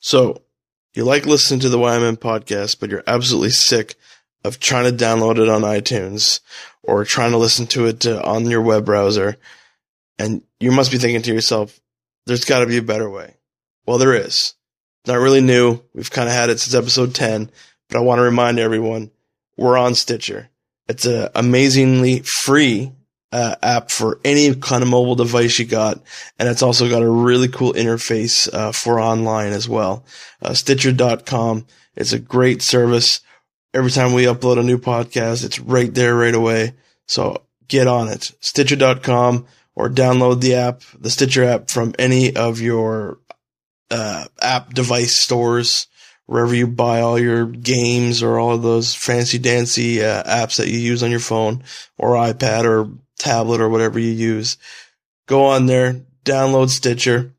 So, you like listening to the YMM podcast, but you're absolutely sick of trying to download it on iTunes or trying to listen to it uh, on your web browser. And you must be thinking to yourself, there's got to be a better way. Well, there is. Not really new. We've kind of had it since episode 10, but I want to remind everyone we're on Stitcher. It's an amazingly free uh, app for any kind of mobile device you got. And it's also got a really cool interface uh, for online as well. Uh, Stitcher.com. It's a great service. Every time we upload a new podcast, it's right there right away. So get on it. Stitcher.com or download the app, the Stitcher app from any of your uh, app device stores, wherever you buy all your games or all of those fancy dancy uh, apps that you use on your phone or iPad or tablet or whatever you use. Go on there, download Stitcher.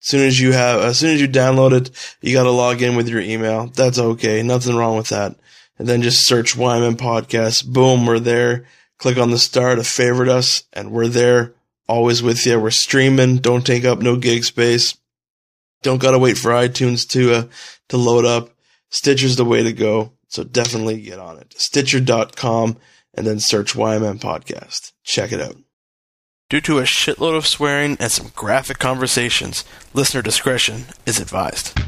As soon as you have, as soon as you download it, you got to log in with your email. That's okay. Nothing wrong with that. And then just search YMM Podcast. Boom, we're there. Click on the star to favorite us, and we're there, always with you. We're streaming. Don't take up no gig space. Don't gotta wait for iTunes to uh, to load up. Stitcher's the way to go. So definitely get on it. Stitcher.com and then search YMM Podcast. Check it out. Due to a shitload of swearing and some graphic conversations, listener discretion is advised.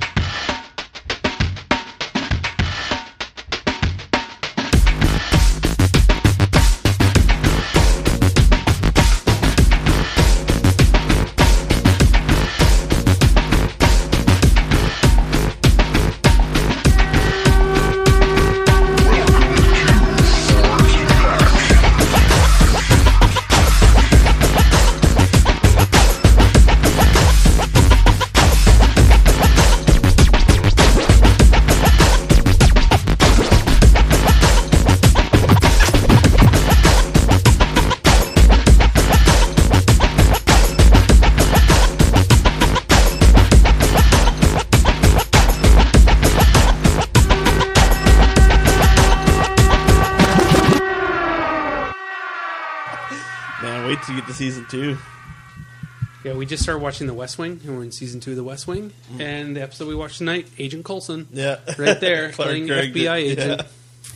Yeah, we just started watching The West Wing, and we're in season two of The West Wing. And the episode we watched tonight, Agent Coulson, Yeah. right there, playing Gregg FBI did- agent.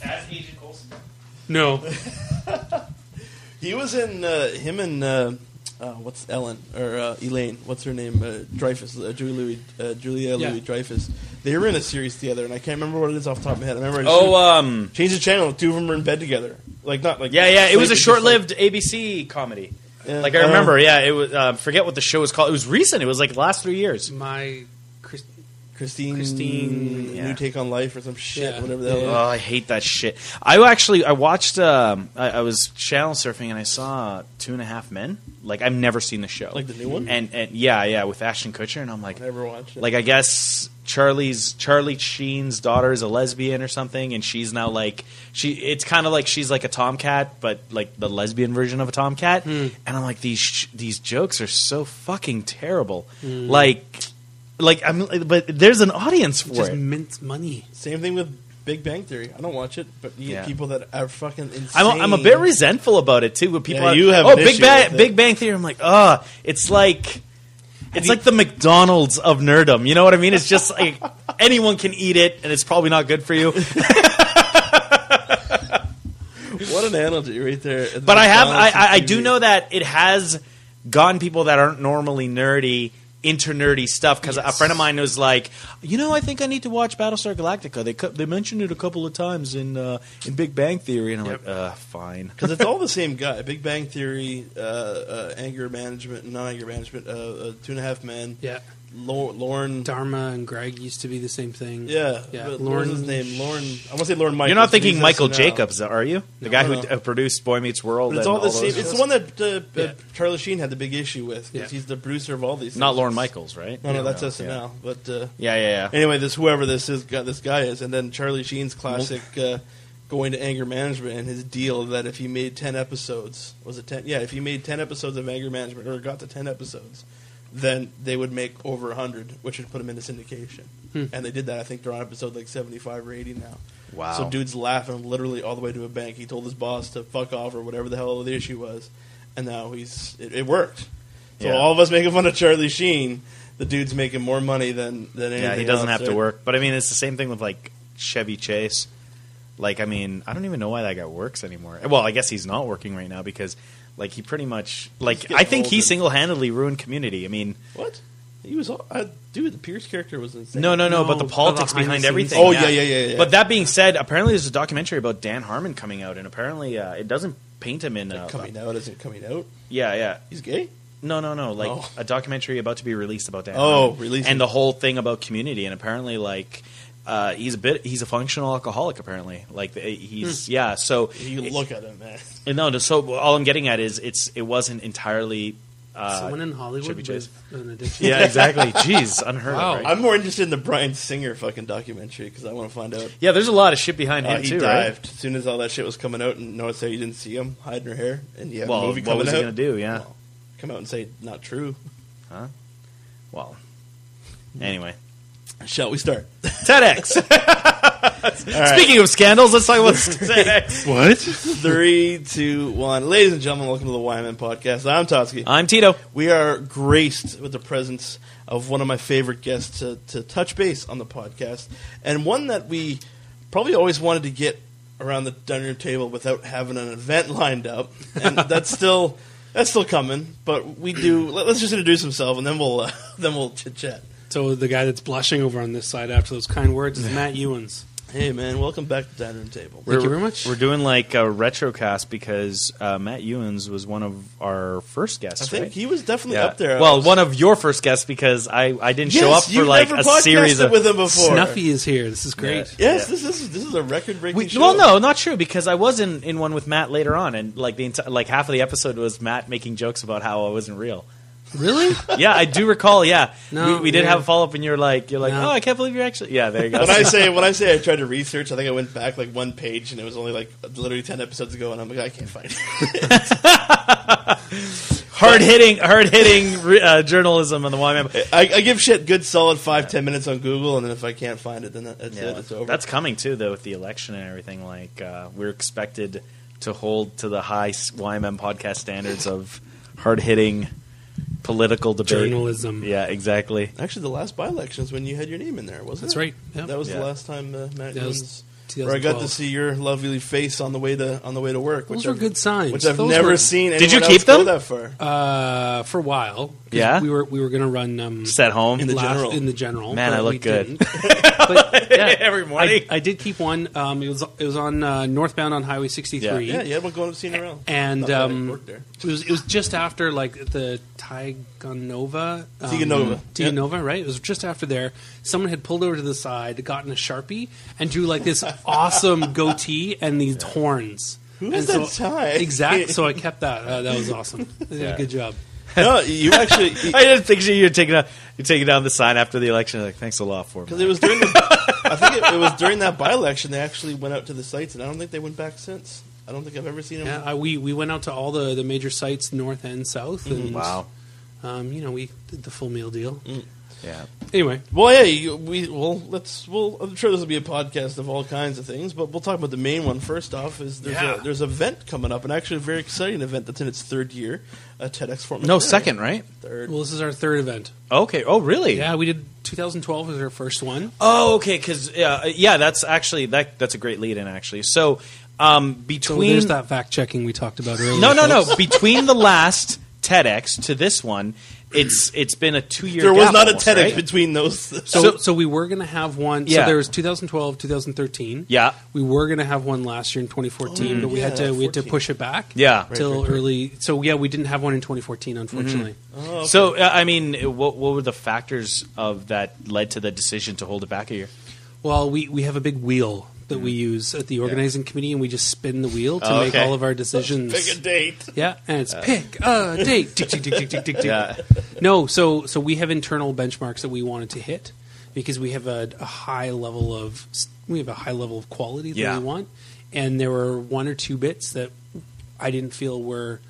yeah. As Agent Coulson. No, He was in uh, him and uh, uh, what's Ellen or uh, Elaine? What's her name? Uh, Dreyfus, uh, Julie Louis, uh, Julia Yeah. Louis Dreyfus. They were in a series together, and I can't remember what it is off the top of my head. I remember. I Oh, um, changed the channel. Two of them were in bed together. Like not like yeah, yeah. It was a short-lived ABC comedy. Yeah. Like I remember, yeah. It was. Uh, forget what the show was called. It was recent. It was like the last three years. my Chris, Christine, Christine, new take on life or some shit, Yeah. whatever the hell. it Oh. I hate that shit. I actually I watched. Um, I, I was channel surfing and I saw Two and a Half Men. Like I've never seen the show. Like the new one? And and yeah, yeah, with Ashton Kutcher, and I'm like, I Never watched it. like I guess Charlie's Charlie Sheen's daughter is a lesbian or something, and she's now like she. It's kind of like she's like a tomcat, but like the lesbian version of a tomcat. Hmm. And I'm like these sh- these jokes are so fucking terrible. Hmm. Like, like I'm, but there's an audience for just it. mints money. Same thing with Big Bang Theory. I don't watch it, but you Yeah. get people that are fucking insane. I'm a, I'm a bit resentful about it too. But people, Yeah, are, you have oh an Big issue Bang. Big Bang Theory. I'm like, oh, it's like. It's like the McDonald's of nerdom. You know what I mean? It's just like anyone can eat it, and it's probably not good for you. What an analogy right there. But I have, I, I, I do know that it has gotten people that aren't normally nerdy into nerdy stuff. Because a friend of mine was like, you know, I think I need to watch Battlestar Galactica. They cou- they mentioned it a couple of times in uh, in Big Bang Theory, and I'm Yep. like, uh, fine. because it's all the same guy. Big Bang Theory, uh, uh, anger management, non anger management, uh, uh, Two and a Half Men, Yeah, Lor- Lauren. Dharma and Greg used to be the same thing. Yeah, Yeah, but Lauren- Lauren. Name Lauren. I want to say Lorne Michaels. You're not thinking he's Michael SNL. Jacobs, are you? The No, guy no, who no. uh, produced Boy Meets World. But it's and all the those same. It's the one that uh, uh, Yeah. Charlie Sheen had the big issue with. 'cause Yeah. He's the producer of all these. Not things. Lorne Michaels, right? No, no, that's Yeah. SNL. But uh, Yeah, yeah, yeah. anyway, this whoever this is, got this guy is, and then Charlie Sheen's classic uh, going to anger management and his deal that if he made ten episodes, was it ten? Yeah, if he made ten episodes of anger management or got to ten episodes, then they would make over hundred, which would put him into syndication. Hmm. And they did that. I think they're on episode like seventy-five or eighty now. Wow. So dude's laughing literally all the way to a bank. He told his boss to fuck off or whatever the hell the issue was, and now he's it, it worked. So Yeah. all of us making fun of Charlie Sheen. the dude's making more money than than anything. Yeah, he doesn't else, have to work. But I mean, it's the same thing with like Chevy Chase. Like, I mean, I don't even know why that guy works anymore. Well, I guess he's not working right now because, like, he pretty much like I think he and- single handedly ruined Community. I mean, What? He was all, uh, dude. The Pierce character was insane. no, no, no, No, but the politics behind the behind scenes. everything. Oh, yeah, yeah, yeah, yeah. But that being said, apparently there's a documentary about Dan Harmon coming out, and apparently uh, it doesn't paint him in. Uh, coming out isn't coming out. yeah, yeah. He's gay. No, no, no. Like Oh. a documentary about to be released about Dan. Oh, Harmon. releasing. and the whole thing about community, and apparently, like, uh, he's a bit. He's a functional alcoholic. Apparently, like he's Hmm. yeah. So You look at him, man. and no, no, so all I'm getting at is it's it wasn't entirely. Uh, Someone in Hollywood with an addiction. Yeah, exactly. Jeez, unheard Wow. of. Right? I'm more interested in the Bryan Singer fucking documentary because I want to find out. Yeah, there's a lot of shit behind Uh, him he too, right? dived as soon as all that shit was coming out, and Noah said you didn't see him hiding her hair, and you have Well, a movie what coming was out. he gonna do? Yeah. Well, come out and say not true. Huh? Well, anyway, Shall we start? TEDx. Speaking of scandals, let's talk about TEDx. What? Three, two, one. Ladies and gentlemen, welcome to the YMM podcast. I'm Totsky. I'm Tito. We are graced with the presence of one of my favorite guests to, to touch base on the podcast, and one that we probably always wanted to get around the dining room table without having an event lined up, and that's still that's still coming. But we do. Let, us just introduce himself, and then we'll uh, then we'll chit chat. So the guy that's blushing over on this side after those kind words is Matt Ewens. Hey man, welcome back to the dining room table. Thank you very much. We're doing like a retrocast because uh, Matt Ewens was one of our first guests. I think right? he was definitely Yeah. up there. I Well, was- one of your first guests because I, I didn't show Yes, up you for like never a series podcasted of. with him before. Snuffy is here. This is great. Yes, this is this is a record breaking. We, show. well, no, not true because I was in, in one with Matt later on, and like the enti- like half of the episode was Matt making jokes about how I wasn't real. Really? Yeah, I do recall. Yeah, No, we, we did yeah. have a follow up, and you're like, you're like, No. oh, I can't believe you're actually. Yeah, there you go. when I say when I say I tried to research, I think I went back like one page and it was only like literally ten episodes ago, and I'm like, I can't find it. hard hitting, hard hitting uh, journalism on the YMM. I, I give shit good solid five ten minutes on Google, and then if I can't find it, then that, that's it. It's over. That's coming too, though, with the election and everything. Like uh, we're expected to hold to the high s- YMM podcast standards of hard hitting political debate. Journalism. Yeah, exactly. actually the last by election is when you had your name in there, wasn't That's it? right. Yep. That was Yeah. the last time uh, Matt That was Jones. Where I got to see your lovely face on the way to on the way to work. Those which were I've- good signs. Which I've Those never were- seen. Did you keep else go them? that far? Uh, for a while. Yeah? we were we were going to run um, Just at home. In the last- general. in the general. Man, but I look we good. didn't. but, yeah, Every morning. I, I did keep one. Um, it was it was on uh, northbound on Highway 63. Yeah, you had one going to see around. And Not that I um, worked there. It was it was just after like the Tiganova. Um, Tiganova, Tiganova, right? It was just after there. Someone had pulled over to the side, gotten a sharpie, and drew like this awesome goatee and these horns. Who and has that tie? Exact. So I kept that. Uh, that was awesome. Yeah, Yeah. Good job. no, you actually I didn't think you're taking a, you're taking down the sign after the election. Like, thanks a lot for because it. it was during. The, I think it, it was during that by election they actually went out to the sites, and I don't think they went back since. I don't think I've ever seen them. Yeah, I, we we went out to all the, the major sites, north and south, mm-hmm. and Wow. um, you know, we did the full meal deal. Mm. Yeah. Anyway, Well, yeah, we well let's well I'm sure this will be a podcast of all kinds of things, but we'll talk about the main one first off. Is there's Yeah. a there's an event coming up, and actually a very exciting event that's in its third year, a TEDx Fort No, second, right? third. well, this is our third event. Okay. Oh, really? Yeah, we did 2012 was our first one. Oh, okay. Because yeah, yeah, that's actually that that's a great lead in actually. So, um, So between there's that fact checking we talked about earlier. no, no, no, between the last TEDx to this one, it's it's been a two year. there was not a TEDx right? between those. So, So- so, we were going to have one. Yeah. So there was 2012, 2013. Yeah. We were going to have one last year in 2014, but we had yeah, to we had to push it back. Yeah. till early. So yeah, we didn't have one in 2014, unfortunately. Oh, okay. So, uh, I mean, what what were the factors of that led to the decision to hold it back a year? Well, we we have a big wheel that we use at the organizing committee, and we just spin the wheel to Oh, make okay. all of our decisions. pick a date. Yeah, and it's pick a date. Tick, tick, tick, tick, tick, tick, tick. Yeah. No, so so we have internal benchmarks that we wanted to hit because we have a, a high level of we have a high level of quality that Yeah. we want, and there were one or two bits that I didn't feel were,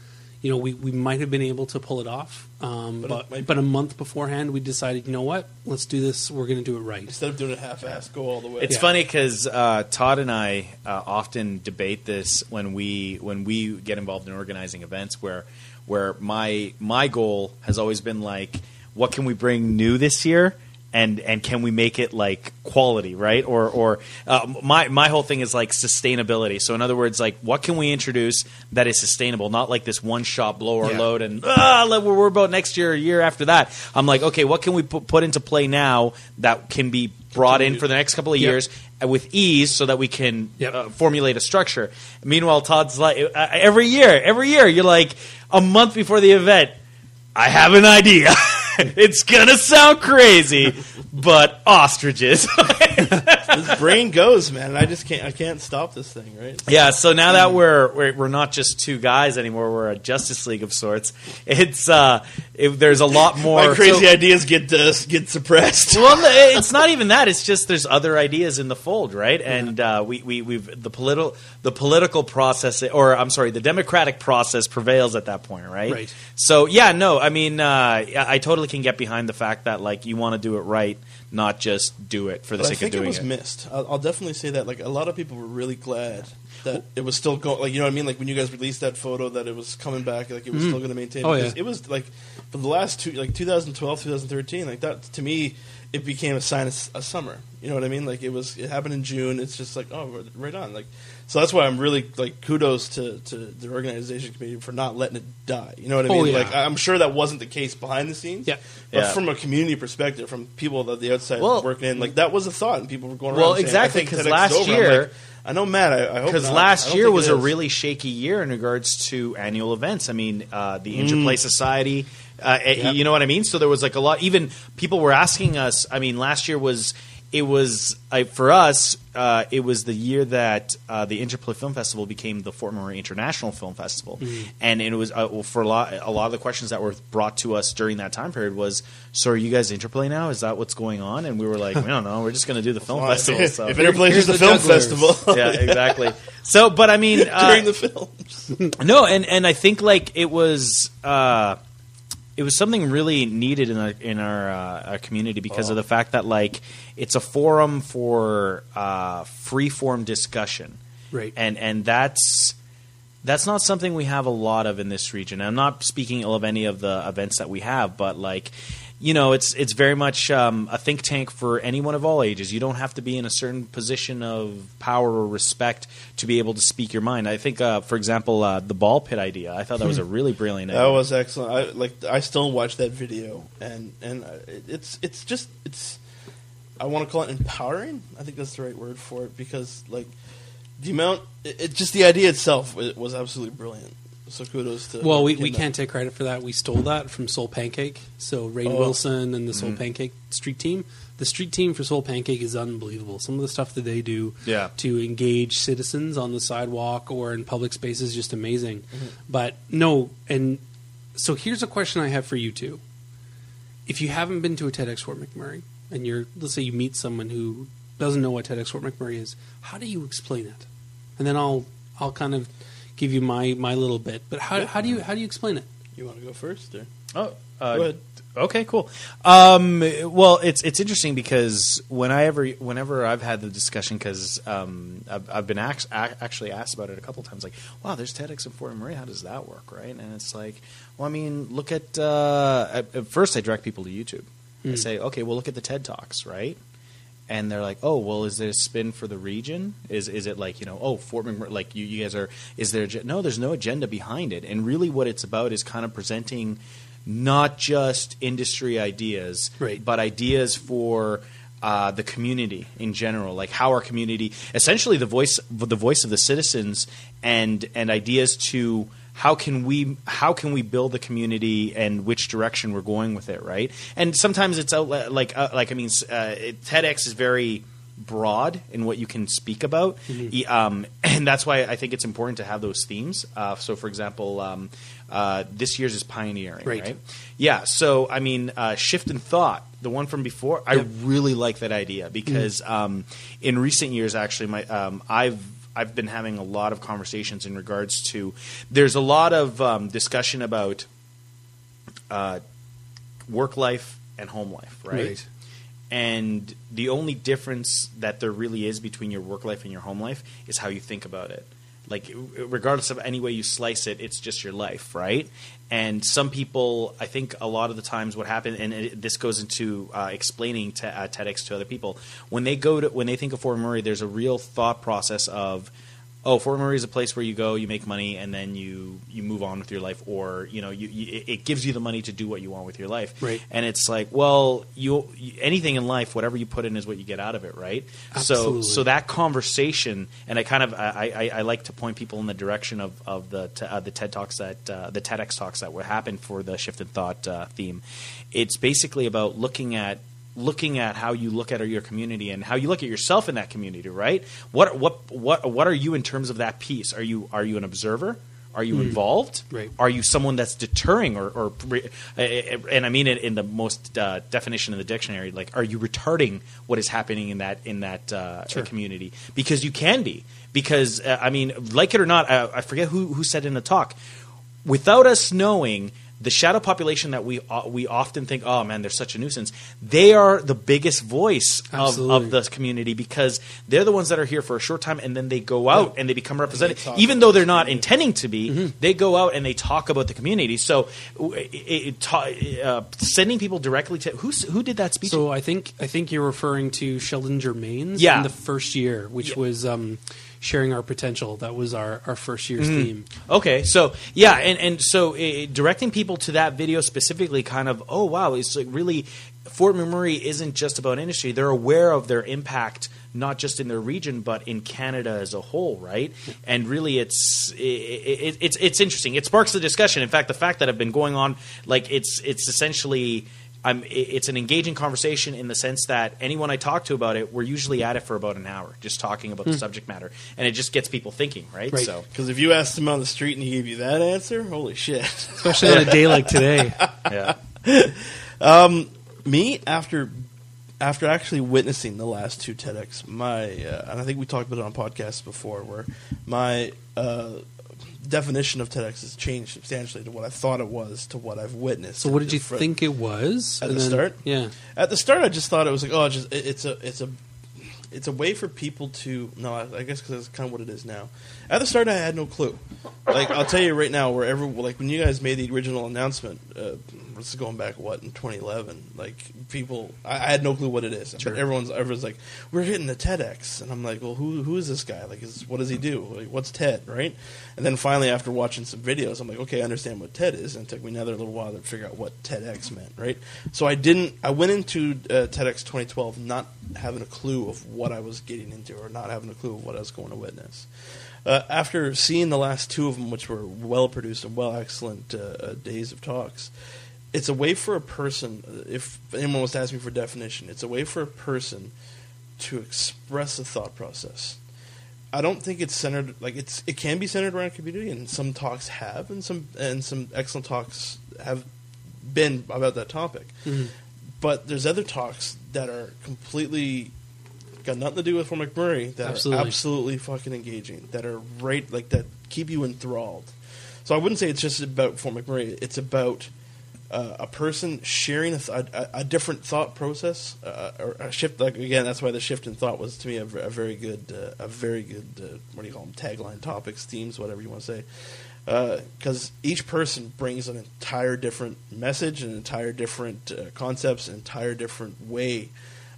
you know, we, we might have been able to pull it off, um, But but might but, a month beforehand we decided, you know what, let's do this. We're going to do it right. Instead of doing it half-ass, go all the way. It's Yeah. funny because uh, Todd and I uh, often debate this when we when we get involved in organizing events where where my my goal has always been like what can we bring new this year and and can we make it like quality right or or uh, my my whole thing is like sustainability so in other words like what can we introduce that is sustainable not like this one shot blower Yeah. load and ah we're worried about next year or year after that i'm like okay what can we put, put into play now that can be brought in for the next couple of Yep. years with ease so that we can Yep. uh, formulate a structure meanwhile todd's like uh, every year every year you're like a month before the event I have an idea. it's gonna sound crazy, but ostriches. this brain goes, man. I just can't. I can't stop this thing, right? yeah. So now that we're, we're we're not just two guys anymore, we're a Justice League of sorts. It's uh, it, there's a lot more My crazy so- ideas get uh, get suppressed. well, it's not even that. It's just there's other ideas in the fold, right? And uh, we we we've the political the political process, or I'm sorry, the democratic process prevails at that point, right? Right. So yeah, no, I mean, uh, I I totally can get behind the fact that like you want to do it right, not just do it for the But I sake think of it doing was it. Was missed. I'll, I'll definitely say that. Like a lot of people were really glad that it was still going. Like you know what I mean? Like when you guys released that photo, that it was coming back. Like it was mm. still going to maintain. Oh, because yeah. It was like for the last two, like 2012, 2013. Like that to me, it became a sign of a summer. You know what I mean? Like it was. It happened in June. It's just like oh, right on. Like so that's why I'm really like kudos to to the organization committee for not letting it die. You know what I Oh, mean? yeah. Like I'm sure that wasn't the case behind the scenes. Yeah. But Yeah. from a community perspective, from people that the outside Well- working in, like that was a thought, and people were going around. Well, saying, exactly, I think 'cause TEDx is last over. Year- like, I know, Matt. I, I hope Because not. I last don't year think was it a is. really shaky year in regards to annual events. I mean, uh, the Mm. Interplay Society, uh, eh, you know what I mean. So there was like a lot. Even people were asking us. I mean, last year was it was I for us. Uh, it was the year that uh, the Interplay Film Festival became the Fort McMurray International Film Festival, and it was uh, well, for a lot. A lot of the questions that were brought to us during that time period was, "So are you guys Interplay now? Is that what's going on?" And we were like, "We don't know. We're just going to do the film Well, festival." if, So. if Interplay is the, the film jugglers. festival, yeah, exactly. So, but I mean, uh, during the films, no, and and I think like it was uh, it was something really needed in our in our, uh, our community because of the fact that like it's a forum for uh, free form discussion, Right. And and that's that's not something we have a lot of in this region. I'm not speaking ill of any of the events that we have, but like. You know, it's it's very much um, a think tank for anyone of all ages. You don't have to be in a certain position of power or respect to be able to speak your mind. I think, uh, for example, uh, the ball pit idea. I thought that was a really brilliant idea. that was excellent. I like. I still watch that video, and and uh, it's it's just it's. I want to call it empowering. I think that's the right word for it because like the amount, it, it just the idea itself was, was absolutely brilliant. So kudos to. Well, we, we can't take credit for that. We stole that from Soul Pancake. So Rainn Oh. Wilson and the Soul mm-hmm. Pancake street team. The street team for Soul Pancake is unbelievable. Some of the stuff that they do Yeah. to engage citizens on the sidewalk or in public spaces is just amazing. Mm-hmm. But no, and so here's a question I have for you two. If you haven't been to a TEDx Fort McMurray and you're let's say you meet someone who doesn't know what TEDx Fort McMurray is, how do you explain it? And then I'll I'll kind of give you my, my little bit. But how, how do you how do you explain it? You want to go first? Or? Oh, uh, Go ahead. Okay, cool. Um, well, it's it's interesting because whenever whenever I've had the discussion, because um, I've, I've been ax- actually asked about it a couple times, like, wow, there's TEDx in Fort Marie. How does that work, right? And it's like, well, I mean, look at uh, at, at first I direct people to YouTube. I say, okay, well, look at the TED Talks, right? And they're like, "Oh, well, is there a spin for the region? Is is it like you know, oh, Fort McMurray, like you, you guys are? Is there no? There's no agenda behind it, and really, what it's about is kind of presenting not just industry ideas, Right. but ideas for." Uh, the community in general, like how our community, essentially the voice, the voice of the citizens, and and ideas to how can we how can we build the community and which direction we're going with it, right? And sometimes it's out like uh, like I mean, uh, it, TEDx is very broad in what you can speak about, E- um, and that's why I think it's important to have those themes. Uh, so, for example, um, uh, this year's is pioneering, Right. right? Yeah. So, I mean, uh, shift in thought. The one from before, I really like that idea because um, in recent years, actually, my um, I've I've been having a lot of conversations in regards to. There's a lot of um, discussion about uh, work life and home life, right? Right. And the only difference that there really is between your work life and your home life is how you think about it. Like regardless of any way you slice it, it's just your life, right? And some people, I think, a lot of the times, what happens, and it, this goes into uh, explaining te- uh, TEDx to other people when they go to when they think of Fort Murray, there's a real thought process of oh, Fort McMurray is a place where you go, you make money, and then you you move on with your life, or you know, you, you, it gives you the money to do what you want with your life. Right. And it's like, well, you anything in life, whatever you put in is what you get out of it, right? Absolutely. So so that conversation, and I kind of I, I, I like to point people in the direction of of the uh, the TED talks that uh, the TEDx talks that were happened for the shift in thought uh, theme. It's basically about looking at looking at how you look at your community and how you look at yourself in that community, right? What what what what are you in terms of that piece? Are you are you an observer? Are you involved? Right. Are you someone that's deterring, or, or and I mean it in the most uh, definition in the dictionary? Like, are you retarding what is happening in that in that uh, Sure. community? Because you can be. Because uh, I mean, like it or not, I, I forget who who said in the talk. Without us knowing, the shadow population that we uh, we often think, oh man, they're such a nuisance. They are the biggest voice of, Absolutely. of the community because they're the ones that are here for a short time and then they go out and they become represented. talk Even though they're not community. intending to be, Mm-hmm. they go out and they talk about the community. So, it, it, ta- uh, sending people directly to who who did that speech? So I think I think you're referring to Sheldon Germain's Yeah. in the first year, which Yeah. was um, sharing our potential. That was our, our first year's Mm-hmm. theme. Okay, so yeah, and and so uh, directing people to that video specifically, kind of, oh wow, it's like really Fort McMurray isn't just about industry; they're aware of their impact, not just in their region, but in Canada as a whole, right? And really, it's it, it, it's it's interesting. It sparks the discussion. In fact, the fact that I've been going on, like it's it's essentially. I'm, it's an engaging conversation in the sense that anyone I talk to about it, we're usually at it for about an hour, just talking about the subject matter, and it just gets people thinking, right? Right. So, Because if you asked him on the street and he gave you that answer, holy shit. Especially on a day like today. yeah. Me after after actually witnessing the last two TEDx, my uh, and I think we talked about it on podcasts before, where my uh, definition of TEDx has changed substantially to what I thought it was to what I've witnessed. So what did you think it was At And the then- start? Yeah. At the start, I just thought it was like, oh, it's just it's a it's a it's a way for people to no, I, I guess because that's kind of what it is now. At the start, I had no clue. Like I'll tell you right now, wherever like when you guys made the original announcement, uh, this is going back what in 2011. Like people, I, I had no clue what it is. Sure. But everyone's everyone's like, we're hitting the TEDx, and I'm like, well, who who is this guy? Like, is, what does he do? Like, what's TED, right? And then finally, after watching some videos, I'm like, okay, I understand what TED is. And it took me another little while to figure out what TEDx meant, right? So I didn't. I went into uh, TEDx 2012 not having a clue of what I was getting into, or not having a clue of what I was going to witness. Uh, after seeing the last two of them, which were well produced and well excellent uh, uh, days of talks, it's a way for a person. uh, If anyone was to ask me for definition, it's a way for a person to express a thought process. I don't think it's centered like it's it can be centered around community, and some talks have, and some and some excellent talks have been about that topic. But there's other talks that are completely got nothing to do with Fort McMurray that Absolutely. are absolutely fucking engaging. That are right like that keep you enthralled. So I wouldn't say it's just about Fort McMurray. It's about uh, a person sharing a, th- a, a different thought process uh, or a shift. Like again, that's why the shift in thought was to me a, v- a very good, uh, a very good. Uh, what do you call them? Tagline, topics, themes, whatever you want to say. Because each person brings an entire different message, an entire different uh, concepts, an entire different way,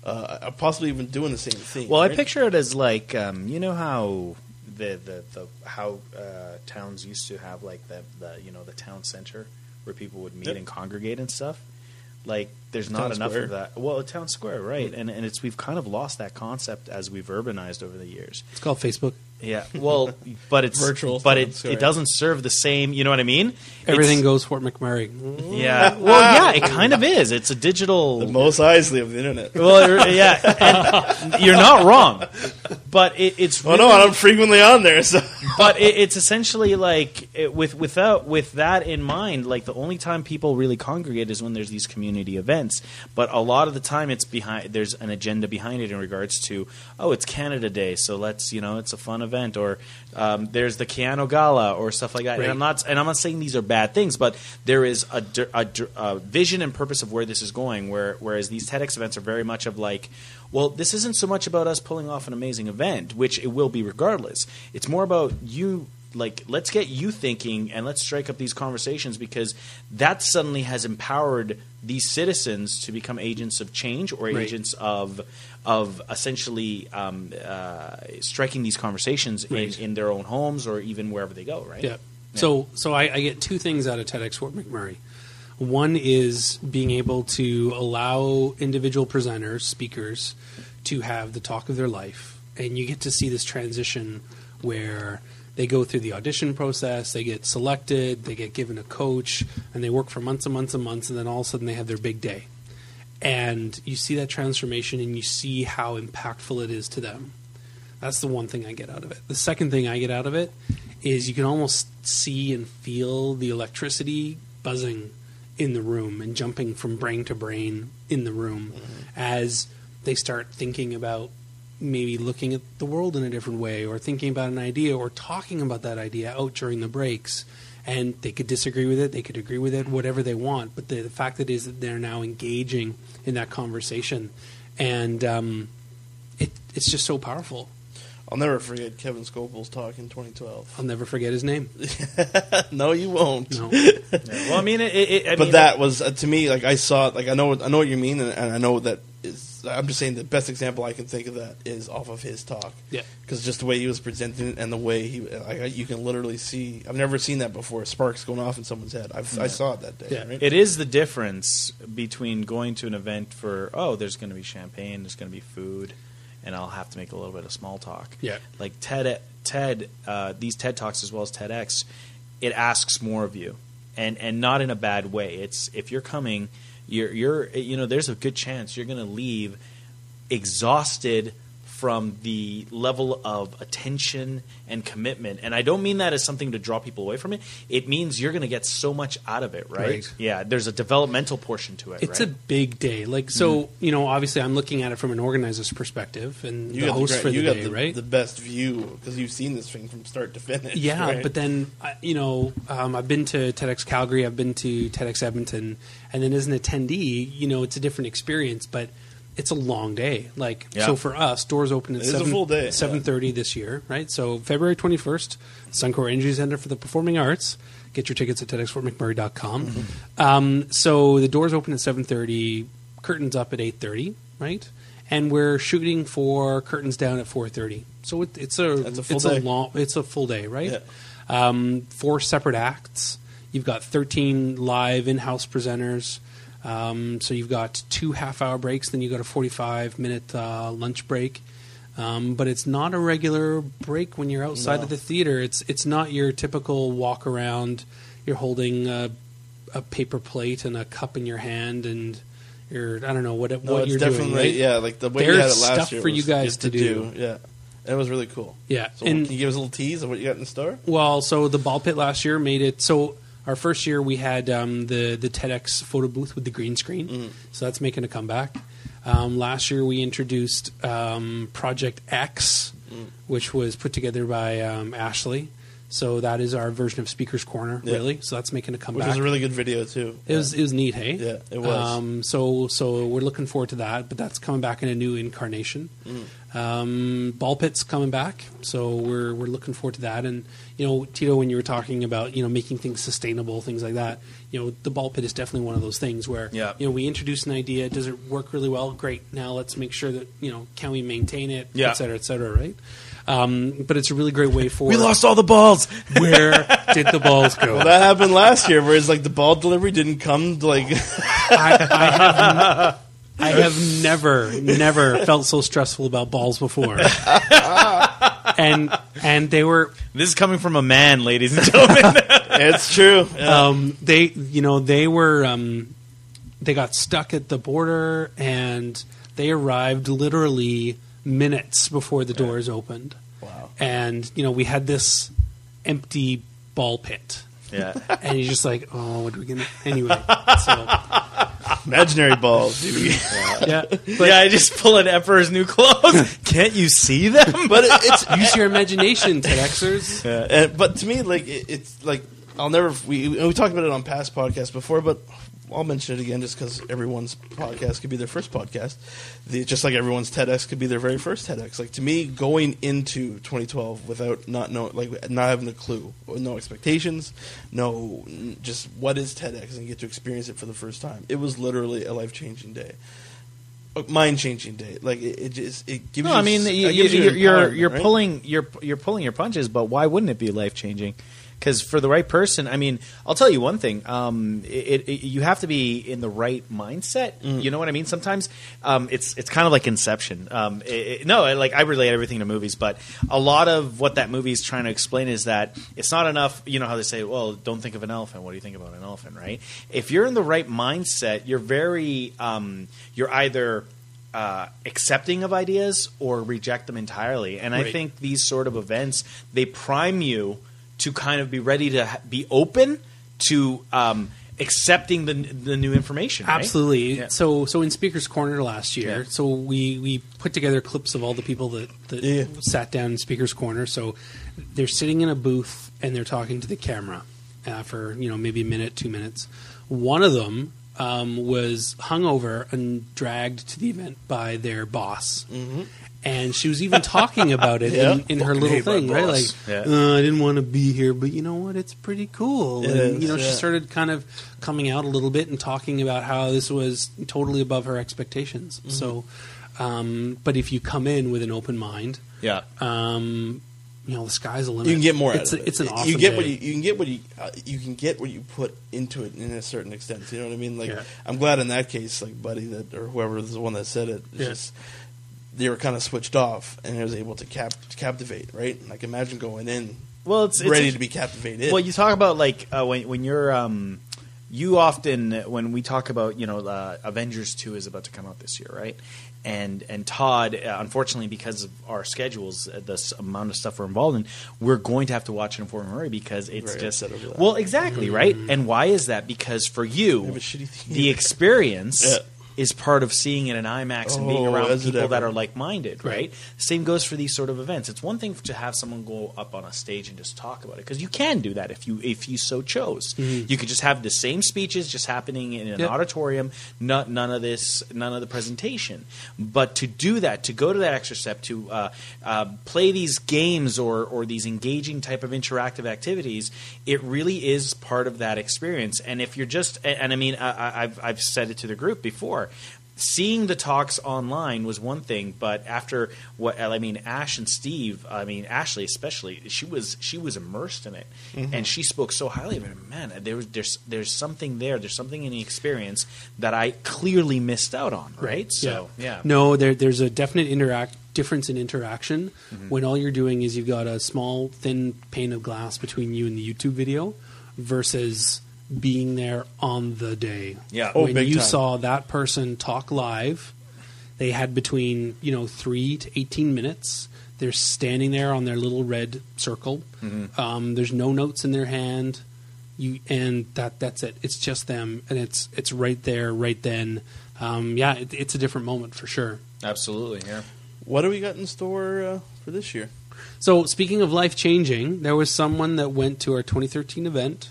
uh, possibly even doing the same thing. Well, I picture it as like um, you know how the the, the how uh, towns used to have like the, the you know the town center where people would meet Yep. and congregate and stuff. Like there's not enough square. of that. Well, a town square, right? And and it's we've kind of lost that concept as we've urbanized over the years. It's called Facebook. Yeah. Well, but it's Virtual but it it doesn't serve the same. You know what I mean? Everything It's- goes Fort McMurray. Yeah. Well, yeah. It kind of is. It's a digital. the most Isley of the internet. well, yeah, and you're not wrong, but it, it's Oh really, no, I'm frequently on there. So but it, it's essentially like it, with without with that in mind, like the only time people really congregate is when there's these community events. But a lot of the time, it's behind. There's an agenda behind it in regards to oh, it's Canada Day, so let's you know it's a fun event, or um, there's the Keyano Gala or stuff like that. Right. And I'm not and I'm not saying these are bad things, but there is a, a, a vision and purpose of where this is going. Where whereas these TEDx events are very much of like, well, this isn't so much about us pulling off an amazing event, which it will be regardless. It's more about you. Like, let's get you thinking and let's strike up these conversations because that suddenly has empowered these citizens to become agents of change or Right. agents of of essentially um, uh, striking these conversations Right. in, in their own homes or even wherever they go. Right? Yeah. So so I, I get two things out of TEDx Fort McMurray. One is being able to allow individual presenters, speakers, to have the talk of their life, and you get to see this transition where they go through the audition process, they get selected, they get given a coach, and they work for months and months and months, and then all of a sudden they have their big day. And you see that transformation, and you see how impactful it is to them. That's the one thing I get out of it. The second thing I get out of it is you can almost see and feel the electricity buzzing in the room and jumping from brain to brain in the room mm-hmm. as they start thinking about maybe looking at the world in a different way or thinking about an idea or talking about that idea out during the breaks. And they could disagree with it, they could agree with it, whatever they want. But the, the fact that is that they're now engaging in that conversation, and um, it, it's just so powerful. I'll never forget Kevin Scopel's talk in 2012. I'll never forget his name. no, you won't. No. Yeah. Well, I mean, it, it, I but mean, that was uh, to me like I saw it, like I know I know what you mean, and, and I know that is. I'm just saying the best example I can think of that is off of his talk. Yeah. because just the way he was presenting it and the way he, like, I- you can literally see. I've never seen that before. Sparks going off in someone's head. I've, I saw it that day. Yeah. right? It is the difference between going to an event for oh, there's going to be champagne, there's going to be food, and I'll have to make a little bit of small talk. Yeah. like TED, TED, uh, these TED talks as well as TEDx, it asks more of you, and and not in a bad way. It's if you're coming, you're you're you know there's a good chance you're going to leave exhausted from the level of attention and commitment. And I don't mean that as something to draw people away from it. It means you're going to get so much out of it, right? Right. Yeah, there's a developmental portion to it, It's right? a big day. Like so, you know, obviously I'm looking at it from an organizer's perspective and You the host the, for the you day, the, right? the best view because you've seen this thing from start to finish. yeah, right? but then you know, um, I've been to TEDx Calgary, I've been to TEDx Edmonton, and then as an attendee, you know, it's a different experience, but it's a long day. Like Yeah. so for us, doors open at It seven day, yeah. thirty this year, right? So February twenty first, Suncor Energy Center for the Performing Arts. Get your tickets at TEDxFortMcMurray.com. Mm-hmm. Um, so the doors open at seven thirty, curtains up at eight thirty, right? And we're shooting for curtains down at four thirty. So it, it's a That's a full it's day. a long it's a full day, right? Yeah. Um, four separate acts. You've got 13 live in-house presenters. Um, so you've got two half-hour breaks, then you've got a 45-minute uh, lunch break. Um, but it's not a regular break when you're outside No. of the theater. It's it's not your typical walk around. You're holding a, a paper plate and a cup in your hand, and you're I don't know what it- no, what it's you're definitely doing. Right? yeah, like the way There's you had it last stuff year for you guys just to do. Yeah, it was really cool. Yeah, So and can you give us a little tease of what you got in store? Well, so the ball pit last year made it so. Our first year we had um, the the TEDx photo booth with the green screen, Mm-hmm. so that's making a comeback. Um, last year we introduced um, Project X, Mm. which was put together by um, Ashley. So that is our version of Speakers Corner, Yeah. really. So that's making a comeback. Which was a really good video too. It was it was neat, hey? Yeah, it was. Um, so so we're looking forward to that, but that's coming back in a new incarnation. Mm. Um, Ball pit's coming back, so we're we're looking forward to that. And you know, Tito, when you were talking about you know making things sustainable, things like that, you know, the ball pit is definitely one of those things where Yeah. you know we introduce an idea, does it work really well? Great. Now let's make sure that you know can we maintain it, Yeah. et cetera, et cetera, right? Um, but it's a really great way for we lost all the balls. Where did the balls go? Well, that happened last year, where it's like the ball delivery didn't come. Like, I, I, have, I have never, never felt so stressful about balls before. and and they were this is coming from a man, ladies and gentlemen. it's true. Um, they you know they were um, they got stuck at the border and they arrived literally minutes before the doors opened. wow. And you know we had this empty ball pit. Yeah. And he's just like, oh, what are we going to. Anyway. So, Imaginary balls. dude. yeah. yeah, I just pull an Emperor's New Clothes. Can't you see them? but it, it's Use your imagination, TEDxers. Yeah, and, but to me, like it, it's like I'll never. We we talked about it on past podcasts before, but I'll mention it again just because everyone's podcast could be their first podcast. The, just like everyone's TEDx could be their very first TEDx. Like to me, going into 2012 without not know, like not having a clue, no expectations, no, just what is TEDx, and get to experience it for the first time. It was literally a life changing day. A mind changing day, like it, it just it gives. No, you, I mean you, gives you you're you're, you're right? pulling you're you're pulling your punches, but why wouldn't it be life changing? Because for the right person, I mean, I'll tell you one thing: um, it, it, you have to be in the right mindset. Mm. You know what I mean? Sometimes um, it's it's kind of like Inception. Um, it, no, I- like I relate everything to movies, but a lot of what that movie is trying to explain is that it's not enough. You know how they say, "Well, don't think of an elephant. What do you think about an elephant?" Right? If you're in the right mindset, you're very um, you're either uh, accepting of ideas or reject them entirely. And I think these sort of events they prime you to kind of be ready to be open to um, accepting the the new information. right? Absolutely. Yeah. So, so in Speaker's Corner last year, Yeah. so we, we put together clips of all the people that, that Yeah. sat down in Speaker's Corner. So they're sitting in a booth and they're talking to the camera uh, for you know maybe a minute, two minutes. One of them um, was hung over and dragged to the event by their boss. And she was even talking about it Yeah. in, in her little thing, right? Like. Yeah. uh, I didn't want to be here, but you know what? It's pretty cool. It and, is, you know, she started kind of coming out a little bit and talking about how this was totally above her expectations. Mm-hmm. So, um, but if you come in with an open mind, Yeah. um, you know, the sky's the limit. You can get more. It's, out a, of it. it's an awesome. You get day. what you, you can get what you uh, you can get what you put into it in a certain extent. You know what I mean? Like Yeah. I'm glad in that case, like Buddy that or whoever was the one that said it, Yeah. just they were kind of switched off and it was able to cap to captivate. Right? Like imagine going in Well, it's, it's ready to be captivated. Well, you talk about like uh, when when you're um, you often when we talk about you know uh, Avengers two is about to come out this year, right? And and Todd, uh, unfortunately, because of our schedules, uh, the amount of stuff we're involved in, we're going to have to watch it in Fort Murray because it's Very just upset over that. well, exactly right. And why is that? Because for you, have a shitty theater. the experience. Yeah. Is part of seeing it in IMAX and being Oh, around people that are like-minded, right? Same goes for these sort of events. It's one thing to have someone go up on a stage and just talk about it because you can do that if you if you so chose. You could just have the same speeches just happening in an Yep. auditorium, not none of this, none of the presentation. But to do that, to go to that extra step, to uh, uh, play these games or or these engaging type of interactive activities, it really is part of that experience. And if you're just, and, and I mean, I- I've I've said it to the group before seeing the talks online was one thing, but after what I mean, Ash and Steve, I mean Ashley especially, she was she was immersed in it, and she spoke so highly of it. Man, there was there's there's something there. There's something in the experience that I clearly missed out on. Right? So yeah, No, there, there's a definite interact difference in interaction Mm-hmm. when all you're doing is you've got a small thin pane of glass between you and the YouTube video versus being there on the day. Yeah. Oh, when big you time. saw that person talk live, they had between you know three to eighteen minutes. They're standing there on their little red circle. Mm-hmm. Um, there's no notes in their hand. You and that that's it. It's just them, and it's it's right there, right then. Um, yeah, it, it's a different moment for sure. absolutely. Yeah. what do we got in store uh, for this year? So speaking of life changing, there was someone that went to our 2013 event.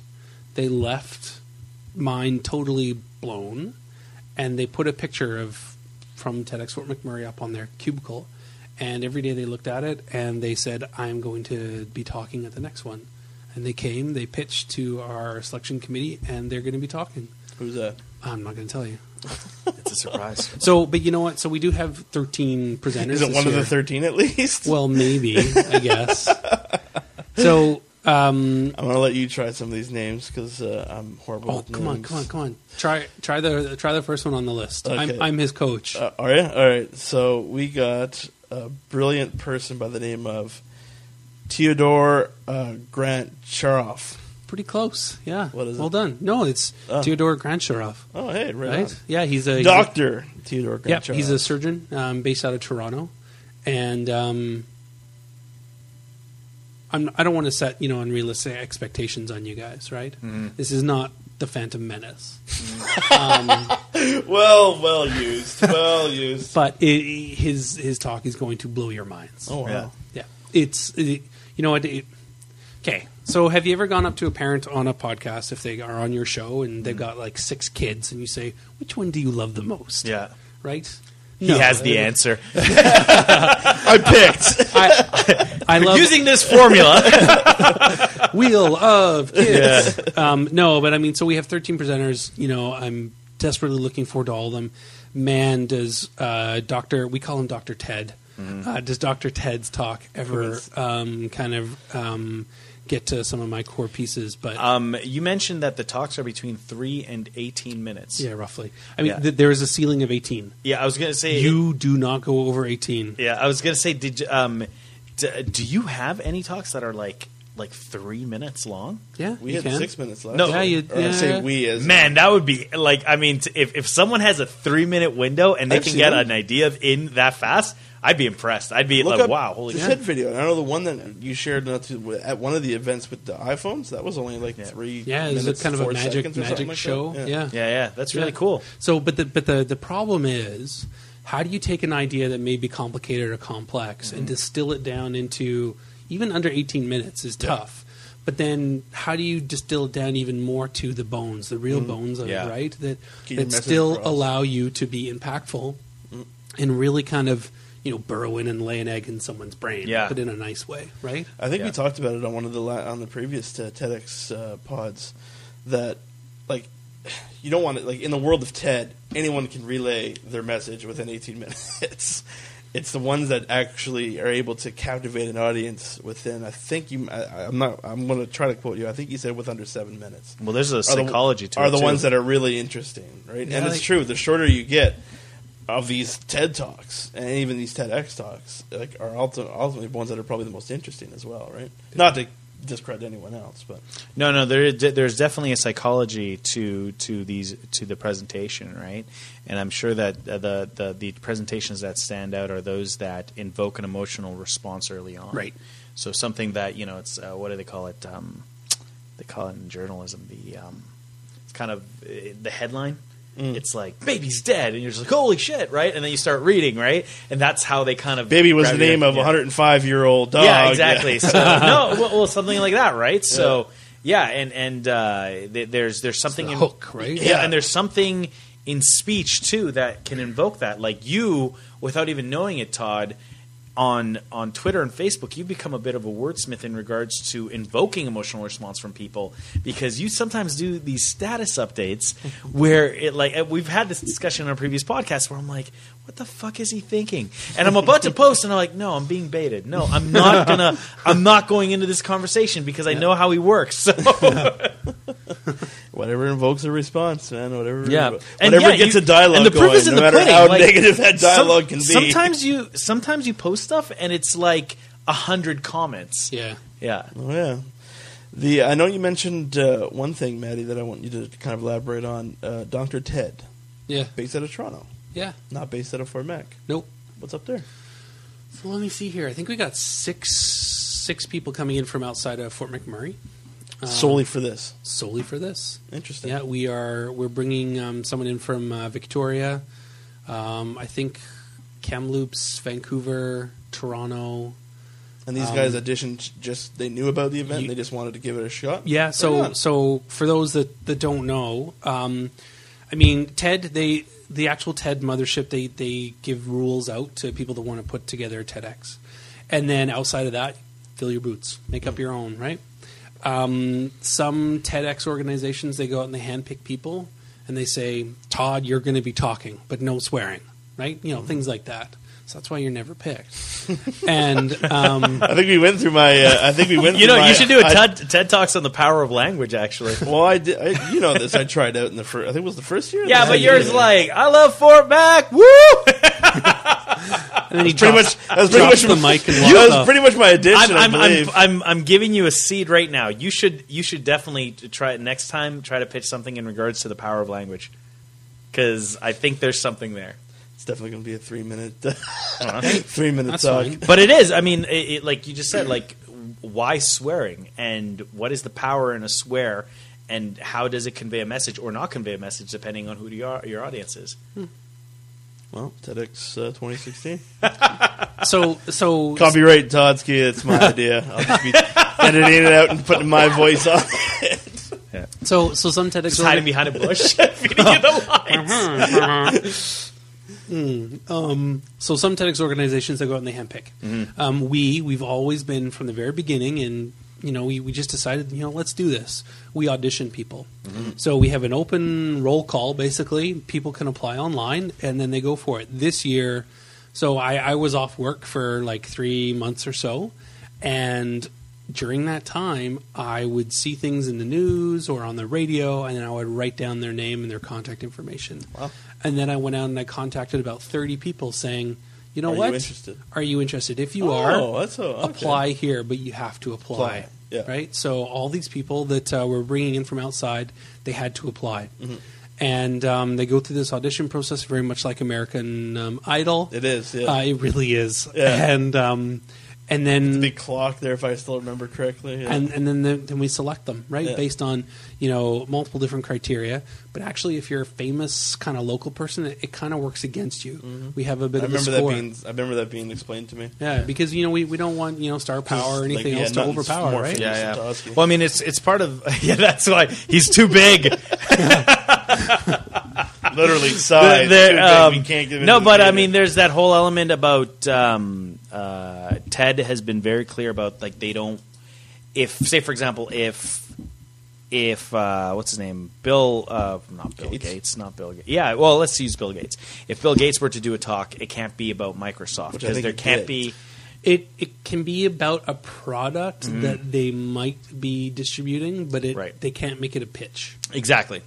They left mind totally blown, and they put a picture of from TEDx Fort McMurray up on their cubicle. And every day they looked at it and they said, "I'm going to be talking at the next one." And they came, they pitched to our selection committee, and they're going to be talking. Who's that? I'm not going to tell you. It's a surprise. So, but you know what? So we do have 13 presenters. Is it this one of the thirteen at least? Well, maybe I guess. So, um, I'm gonna let you try some of these names because uh, I'm horrible. oh, come on, come on, come on. Try try the try the first one on the list. Okay. I'm I'm his coach. Uh, are you? All right. So we got a brilliant person by the name of Theodore uh, Grant Charoff. Pretty close. Yeah. What is well it? done. No, it's Oh. Theodore Grantcharov. Oh, hey, right, Right? Yeah, he's a he's a- Doctor Theodore Grant Yep, he's a surgeon um, based out of Toronto, and um, I'm, I don't want to set you know unrealistic expectations on you guys, right? Mm-hmm. This is not the Phantom Menace, mm-hmm. um, Well, well used. Well used. but it, his his talk is going to blow your minds. Oh, wow. Yeah. Yeah, it's it, you know what. Okay, so have you ever gone up to a parent on a podcast if they are on your show and they've mm-hmm. got like six kids and you say, "Which one do you love the most?" Yeah. right. He No. has the answer. I picked. I, I love Using this formula. wheel of kids. Um, no, but I mean, so we have 13 presenters. You know, I'm desperately looking forward to all of them. Man, does uh, Doctor? We call him Doctor Ted. Uh, does Doctor Ted's talk ever um, kind of um, get to some of my core pieces? But um, you mentioned that the talks are between three and eighteen minutes. yeah, roughly. I mean, Yeah. th- there is a ceiling of 18. Yeah, I was gonna say You do not go over 18. Yeah, I was gonna say, did um, d- do you have any talks that are like like three minutes long? Yeah, We you had can. six minutes left. No. Yeah, you- Or I say we as Man, that would be like I mean, t- if if someone has a three minute window and they I've can get them. an idea of in that fast, I'd be impressed. I'd be Look like, up wow, holy the shit. TED video. I know the one that you shared not too- at one of the events with the iPhones. That was only like Yeah. three. Yeah, it's a minutes, kind of a magic seconds or something magic like show. Yeah. yeah. Yeah, yeah, that's really Yeah. cool. So, but the but the the problem is, how do you take an idea that may be complicated or complex Mm-hmm. and distill it down into even under eighteen minutes is tough. But then, how do you distill it down even more to the bones, the real bones of. Yeah. it, right? That Get that still across. allow you to be impactful and really kind of you know burrow in and lay an egg in someone's brain, Yeah. but in a nice way, right? I think we talked about it on one of the la- on the previous uh, TEDx uh, pods that like you don't want it like in the world of TED anyone can relay their message within 18 minutes. it's the ones that actually are able to captivate an audience within. I think you. I, I'm not. I'm going to try to quote you. I think you said with under seven minutes. Well, there's a Are the- psychology to it. are the too. ones that are really interesting, right? Yeah, and it's like- true. The shorter you get of these TED talks and even these TEDx talks, like are ulti- ultimately ones that are probably the most interesting as well, right? Not to discredit anyone else, but No, no, there, there's definitely a psychology to to these to the presentation, right? And I'm sure that uh, the, the the presentations that stand out are those that invoke an emotional response early on, Right. So something that you know, it's uh, what do they call it? Um, they call it in journalism the um, it's kind of uh, the headline. Mm. It's like baby's dead, and you're just like, holy shit, right? And then you start reading, right? And that's how they kind of baby was the grab your- name of a yeah. 105 year old dog. Yeah, exactly. So no, well, well, something like that, right? So yeah, and and uh, th- there's there's something the in hook, right? Yeah, Yeah. and there's something in speech too that can invoke that. Like you, without even knowing it, Todd. On, on Twitter and Facebook, you've become a bit of a wordsmith in regards to invoking emotional response from people because you sometimes do these status updates where it like uh, we've had this discussion on a previous podcast where I'm like, what the fuck is he thinking? And I'm about to post and I'm like, no, I'm being baited. No, I'm not gonna. I'm not going into this conversation because I know how he works. So Whatever invokes a response, man. Whatever. Yeah. Whatever And yeah, gets you- a dialogue and the proof going, is in no the matter pudding, how like, negative that dialogue some- can be. Sometimes you sometimes you post stuff and it's like a hundred comments. Yeah. Yeah. Oh yeah. The I know you mentioned uh, one thing, Maddie, that I want you to kind of elaborate on. Uh, Dr. Ted, Yeah. based out of Toronto, Yeah. not based out of Fort Mac. Nope. What's up there? So let me see here. I think we got six six people coming in from outside of Fort McMurray. Uh, Solely for this. solely for this. Interesting. Yeah, we are. We're bringing um, someone in from uh, Victoria. Um, I think Kamloops, Vancouver, Toronto. And these Um, guys auditioned just they knew about the event. you- and They just wanted to give it a shot. Yeah. So so for those that, that don't know, um, I mean Ted. They the actual TED mothership. They they give rules out to people that want to put together TEDx, and then outside of that, fill your boots, make up your own. Right. Um, some TEDx organizations they go out and they handpick people and they say, Todd, you're going to be talking, but no swearing. Right. You know things like that. So that's why you're never picked. and um, I think we went through my. Uh, I think we went. You through know, my- you should do a I- TED, TED talks on the power of language. Actually. well, I did. I, you know this. I tried out in the first. I think it was the first year. Yeah, but yours year? like I love Fort Mac. Woo! and then he pretty drops, much. That was pretty much the mic and That was pretty much my addition. I'm, I I'm, believe. I'm, I'm, I'm giving you a seed right now. You should you should definitely try it next time. Try to pitch something in regards to the power of language, because I think there's something there. It's definitely going to be a three minute. Three minute oh, That's talk. fine. But it is. I mean, it, it, like you just said, like why swearing and what is the power in a swear and how does it convey a message or not convey a message depending on who your, your audience is. Hmm. Well, TEDx uh, 2016. So so Copyright Todsky. It's my idea. I'll just be editing it out and putting my voice on it. so so some TEDx Just hiding behind a bush, feeding you the lines. Um, so some TEDx organizations that go out and they handpick. Mm-hmm. Um, we we've always been from the very beginning, and you know we, we just decided you know let's do this. We audition people, Mm-hmm. so we have an open roll call. Basically, people can apply online, and then they go for it. This year, so I, I was off work for like three months or so, and during that time, I would see things in the news or on the radio, and then I would write down their name and their contact information. Wow. And then I went out and I contacted about 30 people saying, you know Are you what? interested? Are you interested? If you Oh, are, a, okay. apply here, but you have to apply. Apply, yeah. Right? So all these people that uh, we're bringing in from outside, they had to apply. Mm-hmm. And um, they go through this audition process very much like American um, Idol. It is. Yeah. Uh, it really is. Yeah. And um, and then Big clock there, if I still remember correctly. Yeah. and and then the, then we select them right Yeah. based on you know multiple different criteria. But actually, if you're a famous kind of local person, it, it kind of works against you. We have a bit Mm-hmm. I of a remember that being. I remember that being explained to me. yeah, because you know we, we don't want you know star power or Like, anything yeah, else to overpower, right? Yeah, yeah. Well, I mean, it's it's part of yeah. That's why he's too big. Literally size. There- too big, um, we can't give no, into the but I mean, there's that whole element about um, uh, Ted has been very clear about like they don't. If say for example, if if uh, what's his name, Bill, uh, not Bill Gates? Gates. not Bill Gates. Yeah, well, let's use Bill Gates. If Bill Gates were to do a talk, it can't be about Microsoft because there can't did. be. It it can be about a product that they might be distributing, but it Right. they can't make it a pitch. Exactly.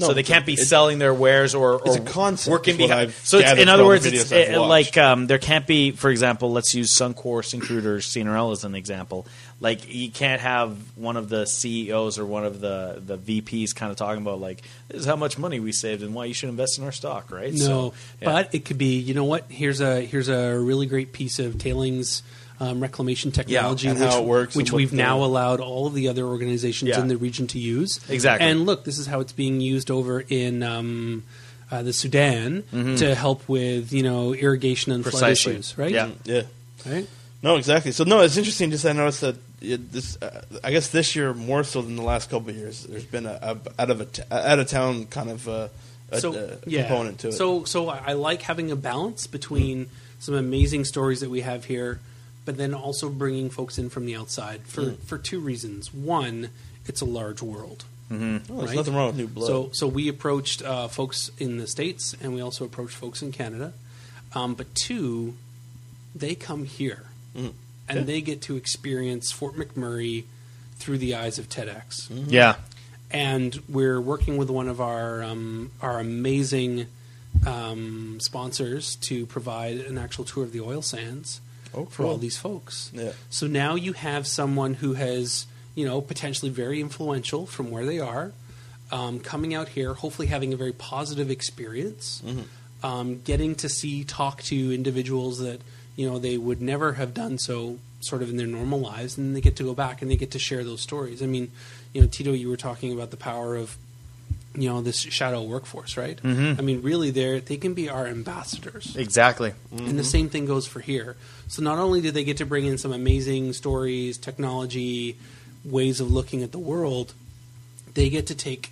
No, so they can't be selling their wares or, or It's a concept, working behind. So it's, in other words, it's watched. like um, there can't be, for example, let's use Suncor, Syncrude, or CNRL as an example. Like you can't have one of the CEOs or one of the the VPs kind of talking about like this is how much money we saved and why you should invest in our stock, right? No, So, yeah. but it could be. You know what? Here's a here's a really great piece of tailings um, reclamation technology, yeah, and which, how it works which and we've the- now allowed all of the other organizations Yeah. in the region to use. Exactly. And look, this is how it's being used over in. Um, uh, the Sudan to help with you know irrigation and flood Mm-hmm. Issues, right? Yeah. Yeah. Right. No, exactly. So no, it's interesting. Just I noticed that it, this. Uh, I guess this year more so than the last couple of years. There's been a, a out of a t- out of town kind of uh, a, so a yeah. component to it. So so I I like having a balance between some amazing stories that we have here, but then also bringing folks in from the outside for Mm. for two reasons. One, it's a large world. Oh, there's right? nothing wrong with new blood. So so we approached uh, folks in the states, and we also approached folks in Canada. Um, but two, they come here, Mhm. and Yeah. they get to experience Fort McMurray through the eyes of TEDx yeah, and we're working with one of our um, our amazing um, sponsors to provide an actual tour of the oil sands oh, for all these folks. Yeah. So now you have someone who has, you know, potentially very influential from where they are, um, coming out here, hopefully having a very positive experience, Mm-hmm. um, getting to see, talk to individuals that you know they would never have done so, sort of in their normal lives, and they get to go back and they get to share those stories. I mean, you know, Tito, you were talking about the power of you know this shadow workforce, right? Mhm. I mean, really, they they can be our ambassadors. exactly. And the same thing goes for here. So not only do they get to bring in some amazing stories, technology, ways of looking at the world, they get to take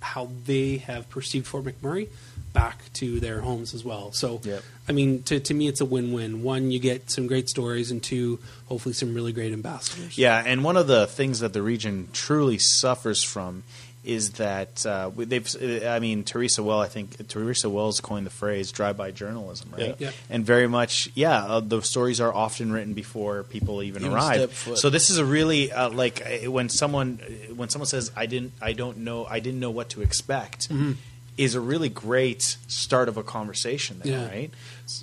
how they have perceived Fort McMurray back to their homes as well. So, Yep. I mean, to, to me, it's a win-win. One, you get some great stories, and two, hopefully, some really great ambassadors. Yeah, and one of the things that the region truly suffers from is that uh, they've. uh, I mean, Teresa Well, I think Teresa Wells coined the phrase "drive-by journalism," right? Yeah. Yeah. And very much, yeah, uh, the stories are often written before people even, Even arrive. So this is a really uh, like uh, when someone uh, when someone says, "I didn't, I don't know, I didn't know what to expect." Is a really great start of a conversation there, Yeah. right?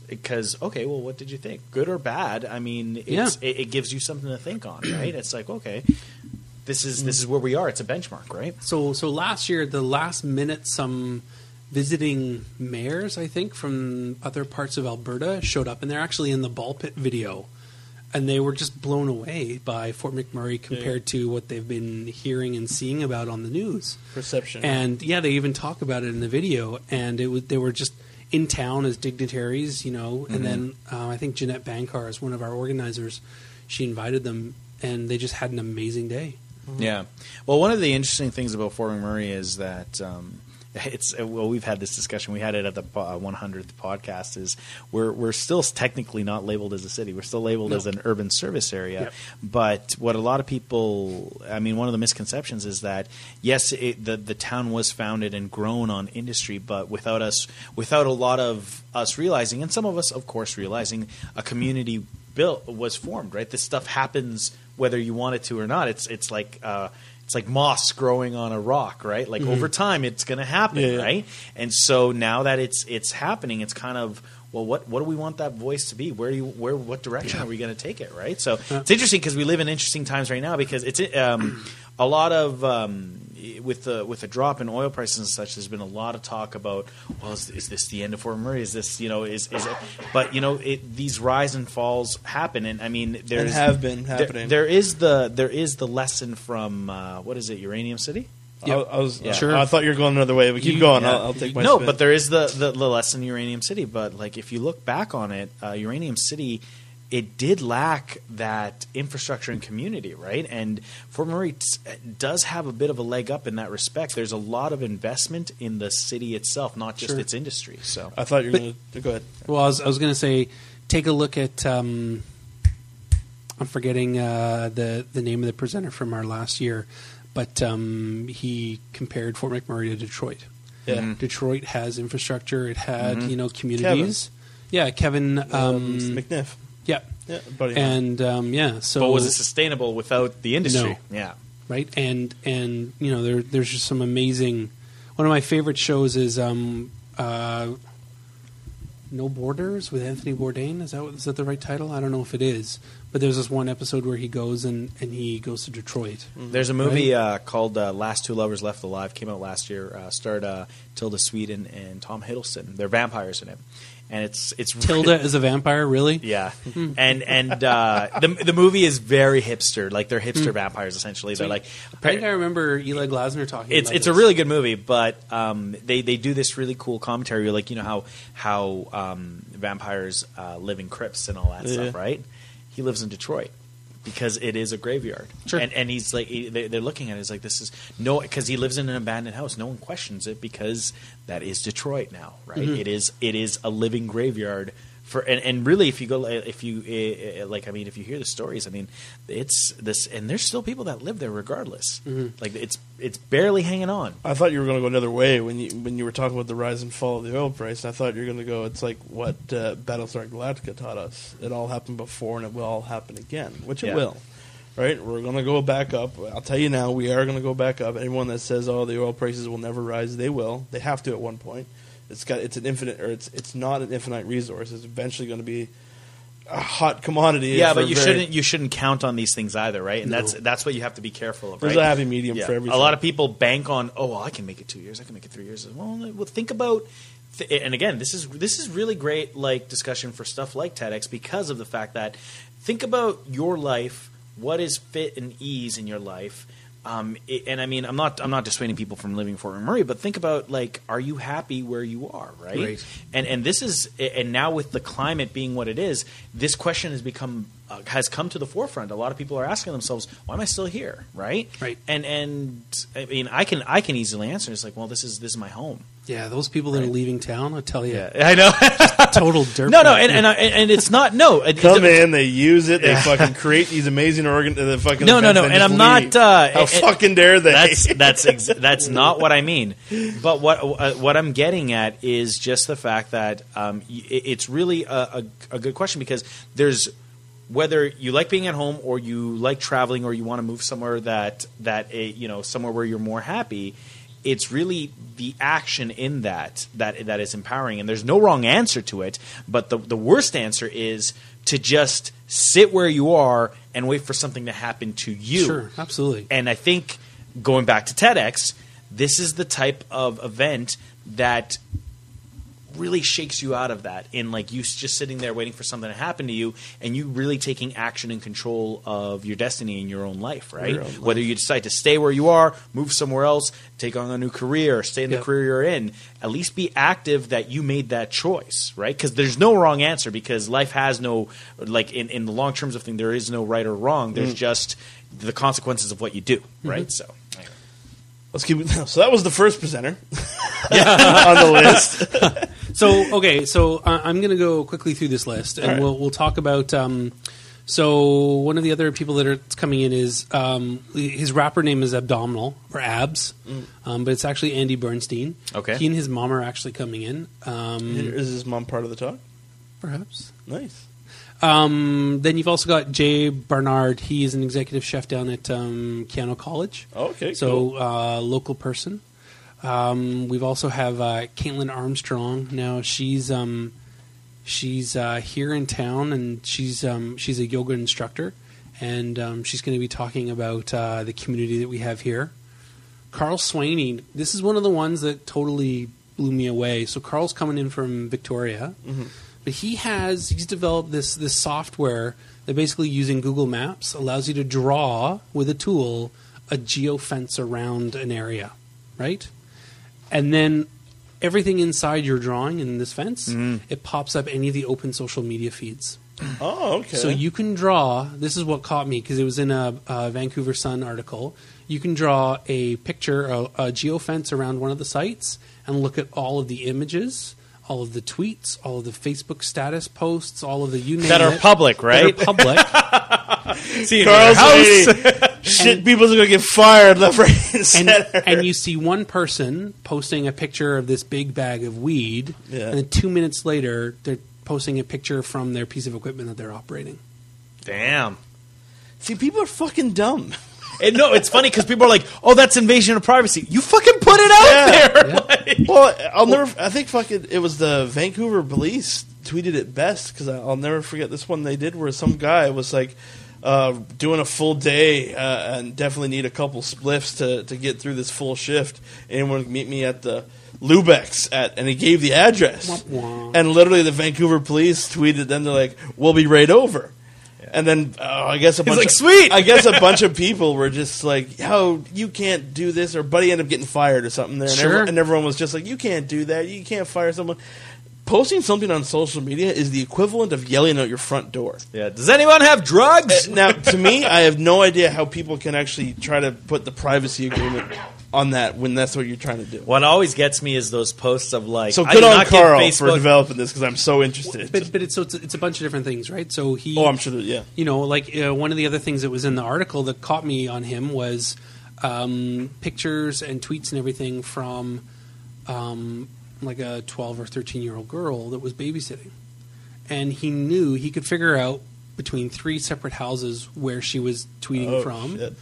Because okay, well, what did you think, good or bad? I mean, it's, Yeah. it, it gives you something to think on, right? It's like okay, this is this is where we are. It's a benchmark, right? So, so last year, the last minute, some visiting mayors, I think, from other parts of Alberta showed up, and they're actually in the ball pit video. and they were just blown away by Fort McMurray compared to what they've been hearing and seeing about on the news. Perception. And yeah, they even talk about it in the video, and it was they were just in town as dignitaries, you know. And then uh, I think Jeanette Bankar is one of our organizers. She invited them, and they just had an amazing day. Yeah. Well, one of the interesting things about Fort McMurray is that um, it's well, we've had this discussion. We had it at the uh, 100th podcast. Is we're we're still technically not labeled as a city. We're still labeled No. as an urban service area. Yep. But what a lot of people, I mean, one of the misconceptions is that yes, it, the the town was founded and grown on industry, but without us, without a lot of us realizing, and some of us, of course, realizing a community built was formed. Right, this stuff happens whether you want it to or not. It's it's like. Uh, it's like moss growing on a rock, right? Like over time, it's going to happen, Yeah, yeah. right? And so now that it's it's happening, it's kind of well, what what do we want that voice to be? Where do you where what direction are we going to take it, right? So it's interesting because we live in interesting times right now because it's um, a lot of um, with the with the drop in oil prices and such. There's been a lot of talk about well, is, is this the end of Fort McMurray? Is this you know is is it? But you know it, these rise and falls happen, and I mean there's have been there- happening. there is the there is the lesson from uh, what is it Uranium City. I, I was Yeah. Sure. I thought you were going another way, but keep You- going. Yeah. I'll, I'll take my no, spin. but there is the, the the lesson Uranium City. But like if you look back on it, uh, Uranium City, it did lack that infrastructure and community, right? And Fort McMurray t- does have a bit of a leg up in that respect. There's a lot of investment in the city itself, not just Sure. its industry. So I thought you were going to go ahead. Well, I was, I was going to say, take a look at. Um, I'm forgetting uh, the the name of the presenter from our last year, but um, he compared Fort McMurray to Detroit. Yeah. Mhm. Detroit has infrastructure. It had Mhm. you know communities. Yeah, Kevin. Um, Um, McNiff. Yeah, Yeah, buddy. and um, yeah. So but was it sustainable without the industry? No. Yeah. right? And and you know there there's just some amazing. One of my favorite shows is um, uh, No Borders with Anthony Bourdain. Is that is that the right title? I don't know if it is, but there's this one episode where he goes and and he goes to Detroit. There's a movie uh, called uh, Last Two Lovers Left Alive. Came out last year. Uh, starred uh, Tilda Swinton and Tom Hiddleston. They're vampires in it, and it's it's Tilda is a vampire, really? Yeah, and and uh, the the movie is very hipster. Like they're hipster vampires essentially. They're like I think I remember Eli Glasner talking. it's about it's a really good movie, but um, they they do this really cool commentary, like you know how how um, vampires uh, live in crypts and all that Yeah. stuff, right? He lives in Detroit because it is a graveyard, Sure. and and he's like he, they, they're looking at it, it's like this is no because he lives in an abandoned house. No one questions it because that is Detroit now, right? Mm-hmm. It is it is a living graveyard. For, and, and really, if you go, if you eh, eh, like, I mean, if you hear the stories, I mean, it's this, and there's still people that live there regardless. Mm-hmm. Like it's it's barely hanging on. I thought you were going to go another way when you when you were talking about the rise and fall of the oil price. I thought you were going to go. It's like what uh, Battlestar Galactica taught us. It all happened before, and it will all happen again, which it Yeah. will. Right? We're going to go back up. I'll tell you now, we are going to go back up. Anyone that says, "Oh, the oil prices will never rise," they will. They have to at one point. It's got. It's an infinite, or it's it's not an infinite resource. It's eventually going to be a hot commodity. Yeah, but you very- shouldn't you shouldn't count on these things either, right? And No. that's that's what you have to be careful of. There's right? a happy medium Yeah. for everything. A lot of people bank on, oh, well, I can make it two years, I can make it three years. Well, well think about, th- and again, this is this is really great like discussion for stuff like TEDx because of the fact that think about your life, what is fit and ease in your life. Um, it- and I mean, I'm not I'm not dissuading people from living in Fort McMurray, but think about like, are you happy where you are, right? Right. And and this is and now with the climate being what it is, this question has become uh, has come to the forefront. A lot of people are asking themselves, why am I still here, right? Right. And and I mean, I can I can easily answer. It's like, well, this is this is my home. Yeah, those people that are leaving town, I tell you, yeah, I know. total dirt. no, no, and and, I, and it's not no. it- come it- in, they use it, they fucking create these amazing organ. The fucking No, no, no, and I'm not, uh, How it- fucking dare they? That's that's ex- that's not what I mean. But what uh, what I'm getting at is just the fact that um, it- it's really a, a, a good question because there's whether you like being at home or you like traveling or you want to move somewhere that that uh, you know somewhere where you're more happy. It's really the action in that that that is empowering, and there's no wrong answer to it. But the the worst answer is to just sit where you are and wait for something to happen to you. Sure, absolutely. And I think going back to TEDx, this is the type of event that really shakes you out of that in like you just sitting there waiting for something to happen to you and you really taking action and control of your destiny in your own life right own life. whether you decide to stay where you are move somewhere else take on a new career stay in the career you're in at least be active that you made that choice right because there's no wrong answer because life has no like in, in the long terms of thing there is no right or wrong there's Mm. just the consequences of what you do Mm-hmm. right so Let's keep it. So that was the first presenter on the list. So okay, so uh, I'm going to go quickly through this list, and right. we'll we'll talk about. Um, so one of the other people that are coming in is um, his rapper name is Abdominal or Abs, um, but it's actually Andy Bernstein. Okay. he and his mom are actually coming in. Um, Is his mom part of the talk? perhaps. Nice. Um, then you've also got Jay Barnard. He is an executive chef down at um, Keyano College. Okay. So cool. uh, local person. Um, we've also have uh, Caitlin Armstrong. Now she's um, she's uh, here in town, and she's um, she's a yoga instructor, and um, she's going to be talking about uh, the community that we have here. Carl Swaney. This is one of the ones that totally blew me away. So Carl's coming in from Victoria, but he has he's developed this this software that basically using Google Maps allows you to draw with a tool a geofence around an area, right? And then everything inside your drawing in this fence, mm-hmm. it pops up any of the open social media feeds. oh, okay. So you can draw. This is what caught me because it was in a, a Vancouver Sun article. You can draw a picture, a, a geofence around one of the sites, and look at all of the images, all of the tweets, all of the Facebook status posts, all of the you name that are it, public right that are public. See in Carl's your house. lady. Shit, people's gonna get fired left, right, and and, and you see one person posting a picture of this big bag of weed, Yeah. and then two minutes later, they're posting a picture from their piece of equipment that they're operating. damn See, people are fucking dumb. And no, it's funny because people are like, "Oh, that's invasion of privacy." You fucking put it out Yeah. there. Yeah. Like- Well, I'll never. I think fucking it was the Vancouver police tweeted it best because I'll never forget this one they did where some guy was like uh, doing a full day uh, and definitely need a couple spliffs to to get through this full shift. Anyone meet me at the Lubex at, and he gave the address. Womp womp. And literally, the Vancouver police tweeted. Then they're like, "We'll be right over." And then uh, I guess a bunch like, of, "Sweet." I guess a bunch of people were just like, "How you can't do this?" Or Buddy ended up getting fired or something there, and, Sure. everyone, and everyone was just like, "You can't do that. You can't fire someone." Posting something on social media is the equivalent of yelling out your front door. yeah. Does anyone have drugs? Now, to me, I have no idea how people can actually try to put the privacy agreement on that when that's what you're trying to do. What always gets me is those posts of like, So good do on Carl for developing this because I'm so interested. But but it's so it's, it's a bunch of different things, right? So he oh, I'm sure that yeah. you know, like uh, one of the other things that was in the article that caught me on him was um, pictures and tweets and everything from um, like a 12 or 13 year old girl that was babysitting. And he knew he could figure out between three separate houses where she was tweeting Oh, from. shit.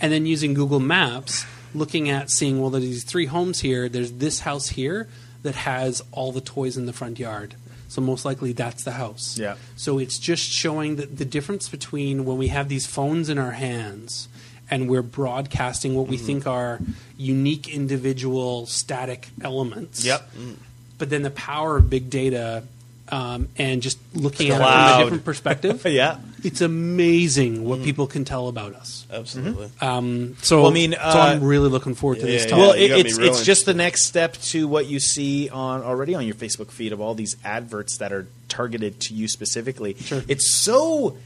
And then using Google Maps, looking at seeing, well, there's these three homes here, there's this house here that has all the toys in the front yard. So most likely that's the house. Yeah. So it's just showing that the difference between when we have these phones in our hands and we're broadcasting what we Mm-hmm. think are unique individual static elements. Yep. But then the power of big data um, and just looking at it from a different perspective, yeah. it's amazing what Mm. people can tell about us. Absolutely. Um, so, Well, I mean, so uh, I'm really looking forward to yeah, this yeah, talk. Well, it, it's it's just the next step to what you see on already on your Facebook feed of all these adverts that are targeted to you specifically. Sure. It's so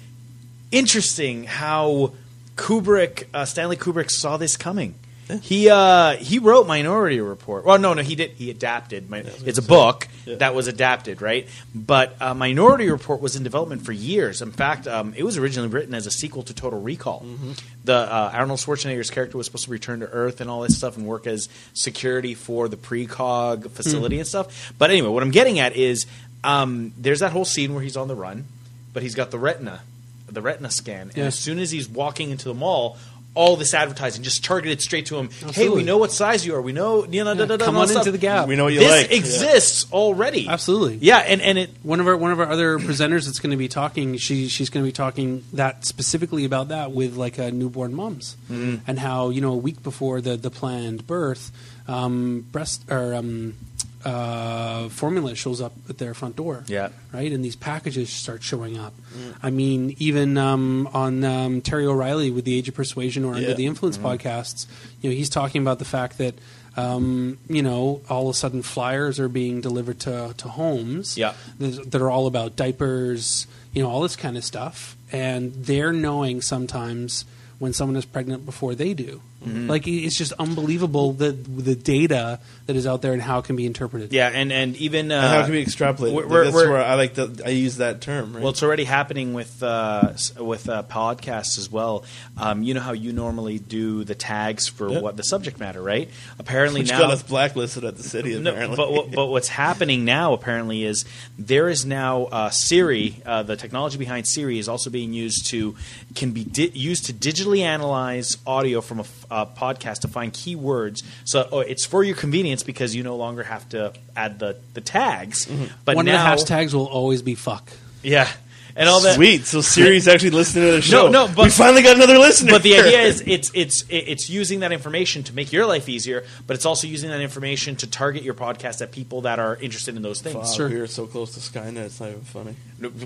interesting how Kubrick, uh, Stanley Kubrick, saw this coming. He uh, he wrote Minority Report. Well, no, no, he did. He adapted. My, it's a book Yeah. that was adapted, right? But uh, Minority Report was in development for years. In fact, um, it was originally written as a sequel to Total Recall. The uh, Arnold Schwarzenegger's character was supposed to return to Earth and all this stuff and work as security for the precog facility and stuff. But anyway, what I'm getting at is um, there's that whole scene where he's on the run, but he's got the retina, the retina scan, and Yeah. as soon as he's walking into the mall. All this advertising just targeted straight to him. Hey, we know what size you are. We know, you know, da, da, da, Come and all on stuff. into the gap. We know what you This like. exists already. Absolutely. Yeah, and, and it One of our one of our other presenters that's going to be talking. She she's going to be talking that specifically about that with like uh, newborn moms and how you know a week before the the planned birth, um, breast or um, uh, formula shows up at their front door. Yeah. Right? And these packages start showing up. I mean, even um, on um, Terry O'Reilly with the Age of Persuasion or Under the Influence podcasts, you know, he's talking about the fact that, um, you know, all of a sudden flyers are being delivered to, to homes Yeah. that that are all about diapers, you know, all this kind of stuff. And they're knowing sometimes when someone is pregnant before they do. Mm-hmm. Like, it's just unbelievable the, the data that is out there and how it can be interpreted. Yeah, and and even uh, And how can we extrapolate? we're- we're- That's we're- where I like the I use that term. Right? Well, it's already happening with uh, with uh, podcasts as well. Um, you know how you normally do the tags for Yep. what the subject matter, right? Apparently which now, got us blacklisted at the city. No, but but what's happening now apparently is there is now uh, Siri. Uh, the technology behind Siri is also being used to can be di- used to digitally analyze audio from a, a podcast to find keywords. So oh, it's for your convenience because you no longer have to add the the tags. Mm-hmm. But One now, of the hashtags will always be fuck. yeah, and all that. Sweet. So Siri's actually listening to the show. no, but- we finally got another listener. But the idea is it's it's it's using that information to make your life easier, but it's also using that information to target your podcast at people that are interested in those things. Wow, Sure. we are so close to Skynet. It's not even funny.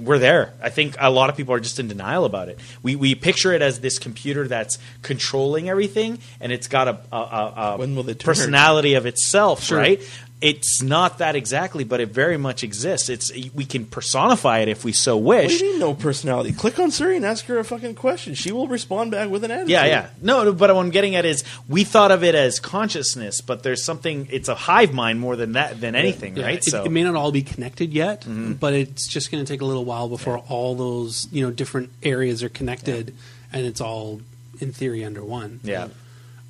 We're there. I think a lot of people are just in denial about it. We we picture it as this computer that's controlling everything, and it's got a, a, a, a When will they turn? personality of itself, Sure. right? It's not that exactly, but it very much exists. It's we can personify it if we so What wish. do you mean no personality? Click on Siri and ask her a fucking question. She will respond back with an attitude. Yeah, yeah. No, no, but what I'm getting at is we thought of it as consciousness, but there's something. It's a hive mind more than that than anything, Yeah, right? It, so Mm-hmm. it may not all be connected yet, but it's just going to take a little while before all those you know different areas are connected, and it's all in theory under one. yeah,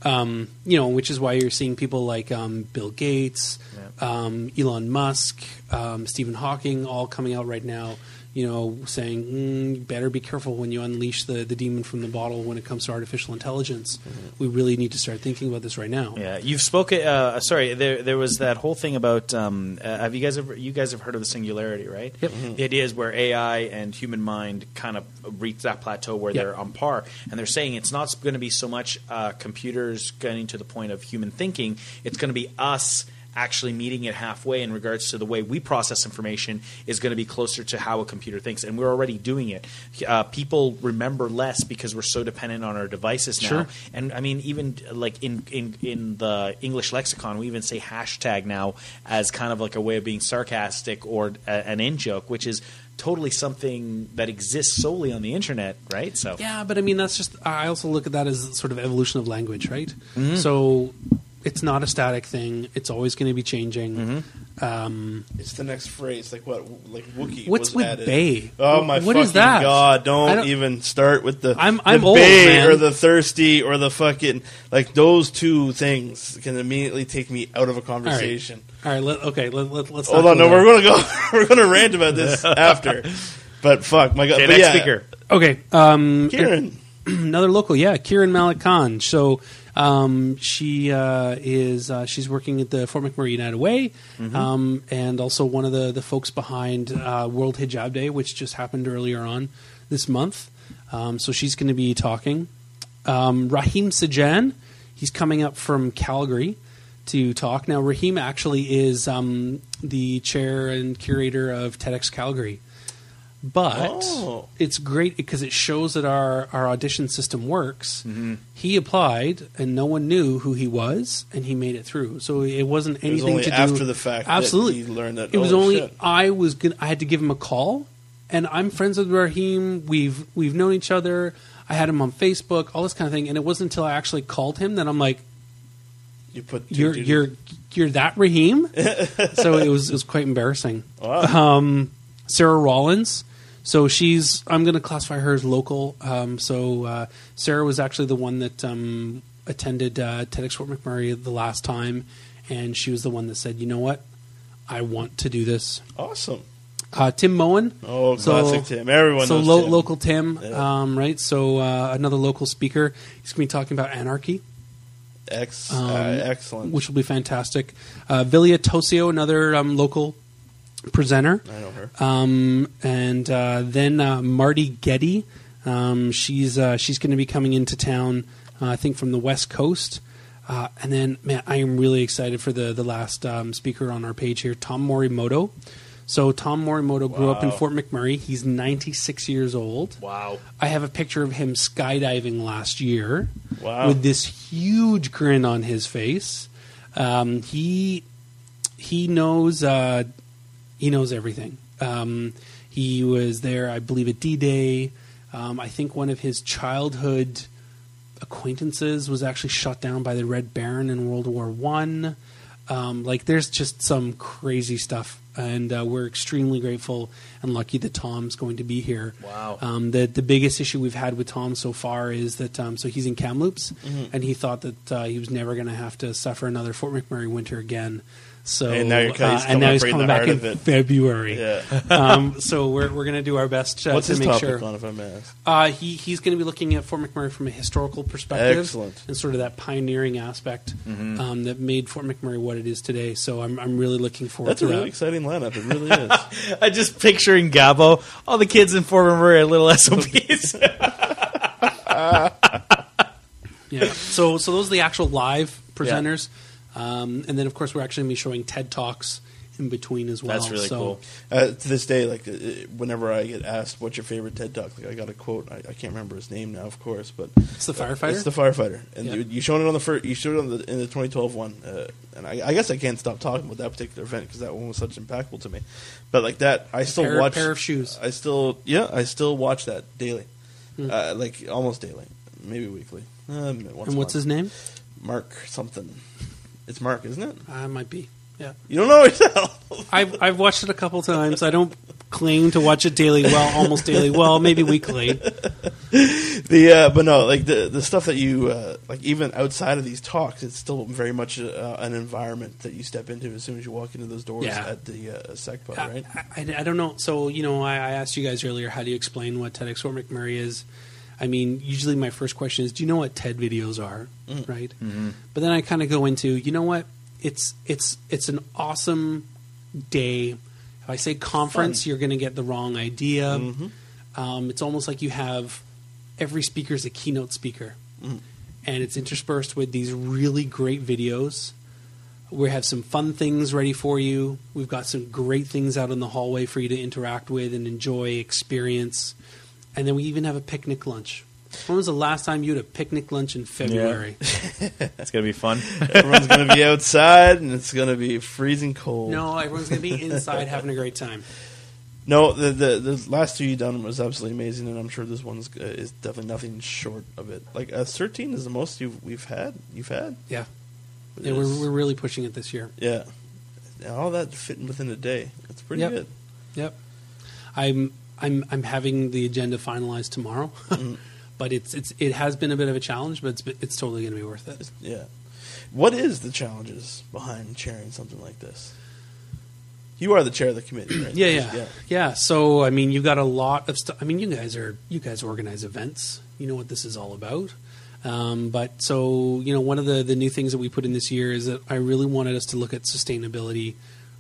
um, you know, which is why you're seeing people like um, Bill Gates, um, Elon Musk, um, Stephen Hawking, all coming out right now. You know, saying mm, better be careful when you unleash the, the demon from the bottle when it comes to artificial intelligence. We really need to start thinking about this right now. yeah. You've spoken. Uh, sorry, there there was that whole thing about. Um, uh, have you guys ever? You guys have heard of the singularity, right? Yep. The idea is where AI and human mind kind of reach that plateau where Yep. they're on par, and they're saying it's not going to be so much uh, computers getting to the point of human thinking. It's going to be us actually meeting it halfway in regards to the way we process information is going to be closer to how a computer thinks and we're already doing it uh, people remember less because we're so dependent on our devices now Sure. and i mean even like in, in in the english lexicon we even say hashtag now as kind of like a way of being sarcastic or a, an in joke which is totally something that exists solely on the internet right so Yeah, but I mean that's just. I also look at that as sort of evolution of language, right? Mm-hmm. So it's not a static thing. It's always going to be changing. Mm-hmm. Um, It's the next phrase, like what, like Wookie. What's was with added. bay? Oh my What fucking is that? god! Don't, don't- even start with the. I'm- I'm old, bay man. or the thirsty or the fucking like those two things can immediately take me out of a conversation. all right, let, okay. Let, let, let's Hold on, no, we're gonna go. we're gonna rant about this after. But fuck, my god. okay next yeah, speaker Okay, um, Kieran. another local, yeah, Kieran Malik Khan. So um, she uh, is uh, she's working at the Fort McMurray United Way, um, and also one of the the folks behind uh, World Hijab Day, which just happened earlier on this month. Um, so she's going to be talking. Um, Raheem Sajan, he's coming up from Calgary to talk. Now, Raheem actually is um, the chair and curator of TEDx Calgary. But Oh. it's great because it shows that our, our audition system works. He applied, and no one knew who he was, and he made it through. So it wasn't It was anything only to do after the fact that Absolutely, he learned that, it was oh, only shit. I was gonna, I had to give him a call, and I'm friends with Raheem. We've we've known each other. I had him on Facebook, all this kind of thing, and it wasn't until I actually called him that I'm like, You put "You're dudes- you're you're that Raheem." so it was it was quite embarrassing. Wow. Um, Sarah Rollins. So she's I'm going to classify her as local. Um, so uh, Sarah was actually the one that um, attended uh, TEDx Fort McMurray the last time, and she was the one that said, "You know what? I want to do this." awesome. Uh, Tim Moen. Oh, So- classic Tim. Everyone so knows lo- Tim. local Tim, Yeah. um, right? So uh, another local speaker. He's going to be talking about anarchy, Ex- um, uh, excellent. which will be fantastic. Uh, Vilia Tosio, another um, local presenter. I know her. Um, and uh, then uh, Marty Getty. Um, she's uh, she's going to be coming into town, uh, I think, from the West Coast. Uh, and then, man, I am really excited for the the last um, speaker on our page here, Tom Morimoto. So Tom Morimoto grew up in Fort McMurray. He's 96 years old. Wow. I have a picture of him skydiving last year Wow. with this huge grin on his face. Um, he he knows uh, he knows everything. Um, he was there, I believe, at D Day. Um, I think one of his childhood acquaintances was actually shot down by the Red Baron in World War One. Um, like, there's just some crazy stuff, and uh, we're extremely grateful and lucky that Tom's going to be here. Wow. Um, the the biggest issue we've had with Tom so far is that um, so he's in Kamloops, Mm-hmm. and he thought that uh, he was never going to have to suffer another Fort McMurray winter again. So And now you're- he's uh, coming and now he's coming back in. February. Yeah. um, so we're we're going to do our best uh, What's to his make topic sure. on, if I may ask? Uh, he he's going to be looking at Fort McMurray from a historical perspective, Excellent. and sort of that pioneering aspect Mm-hmm. um, that made Fort McMurray what it is today. So I'm I'm really looking forward That's to a really that. exciting lineup. It really is. I just picturing Gabo, all the kids in Fort McMurray are little SOBs. Yeah. So so those are the actual live presenters, um, and then of course we're actually going to be showing TED talks in between as well. That's really so, cool. Uh, to this day, like uh, whenever I get asked what's your favorite TED talk, like I got a quote. I, I can't remember his name now, of course, but It's the firefighter. It's the firefighter, and Yeah. you, you showed it on the first. You showed it on the, in the 2012 one, uh, and I, I guess I can't stop talking about that particular event because that one was such impactful to me. But like that, I still pair, watch. pair of shoes. I still, yeah, I still watch that daily, Hmm. uh, like almost daily, maybe weekly. Um, once and a what's his name? Mark something. It's Mark, isn't it? I might be. Yeah. You don't know yourself. I've I've watched it a couple times. I don't claim to watch it daily. Well, almost daily. Well, maybe weekly. the uh, but no, like the the stuff that you uh, like, even outside of these talks, it's still very much uh, an environment that you step into as soon as you walk into those doors Yeah. at the uh, SecPod, right? I, I don't know. So you know, I, I asked you guys earlier. How do you explain what TEDx Fort McMurray is? I mean, usually my first question is, do you know what TED videos are? Mm. Right. Mm-hmm. But then I kind of go into, you know what? It's it's it's an awesome day. If I say conference, Fun. you're going to get the wrong idea. Mm-hmm. Um, it's almost like you have every speaker is a keynote speaker, mm. and it's interspersed with these really great videos. We have some fun things ready for you. We've got some great things out in the hallway for you to interact with and enjoy, experience. And then we even have a picnic lunch. When was the last time you had a picnic lunch in February? It's gonna be fun. Everyone's going to be outside, and it's going to be freezing cold. No, everyone's going to be inside having a great time. no. The, the the last two you done was absolutely amazing, and I'm sure this one's uh, is definitely nothing short of it. Like uh, 13 is the most you've we've had. You've had. Yeah. It Yeah, we're, we're really pushing it this year. yeah. All that fitting within a day. It's pretty Yep. good. Yep. I'm I'm I'm having the agenda finalized tomorrow, but it's it's it has been a bit of a challenge, but it's it's totally going to be worth it. Yeah. What is the challenges behind chairing something like this? You are the chair of the committee, right? Yeah, yeah, yeah, So I mean, you've got a lot of stuff. I mean, you guys are you guys organize events. You know what this is all about. Um, but so you know, one of the the new things that we put in this year is that I really wanted us to look at sustainability,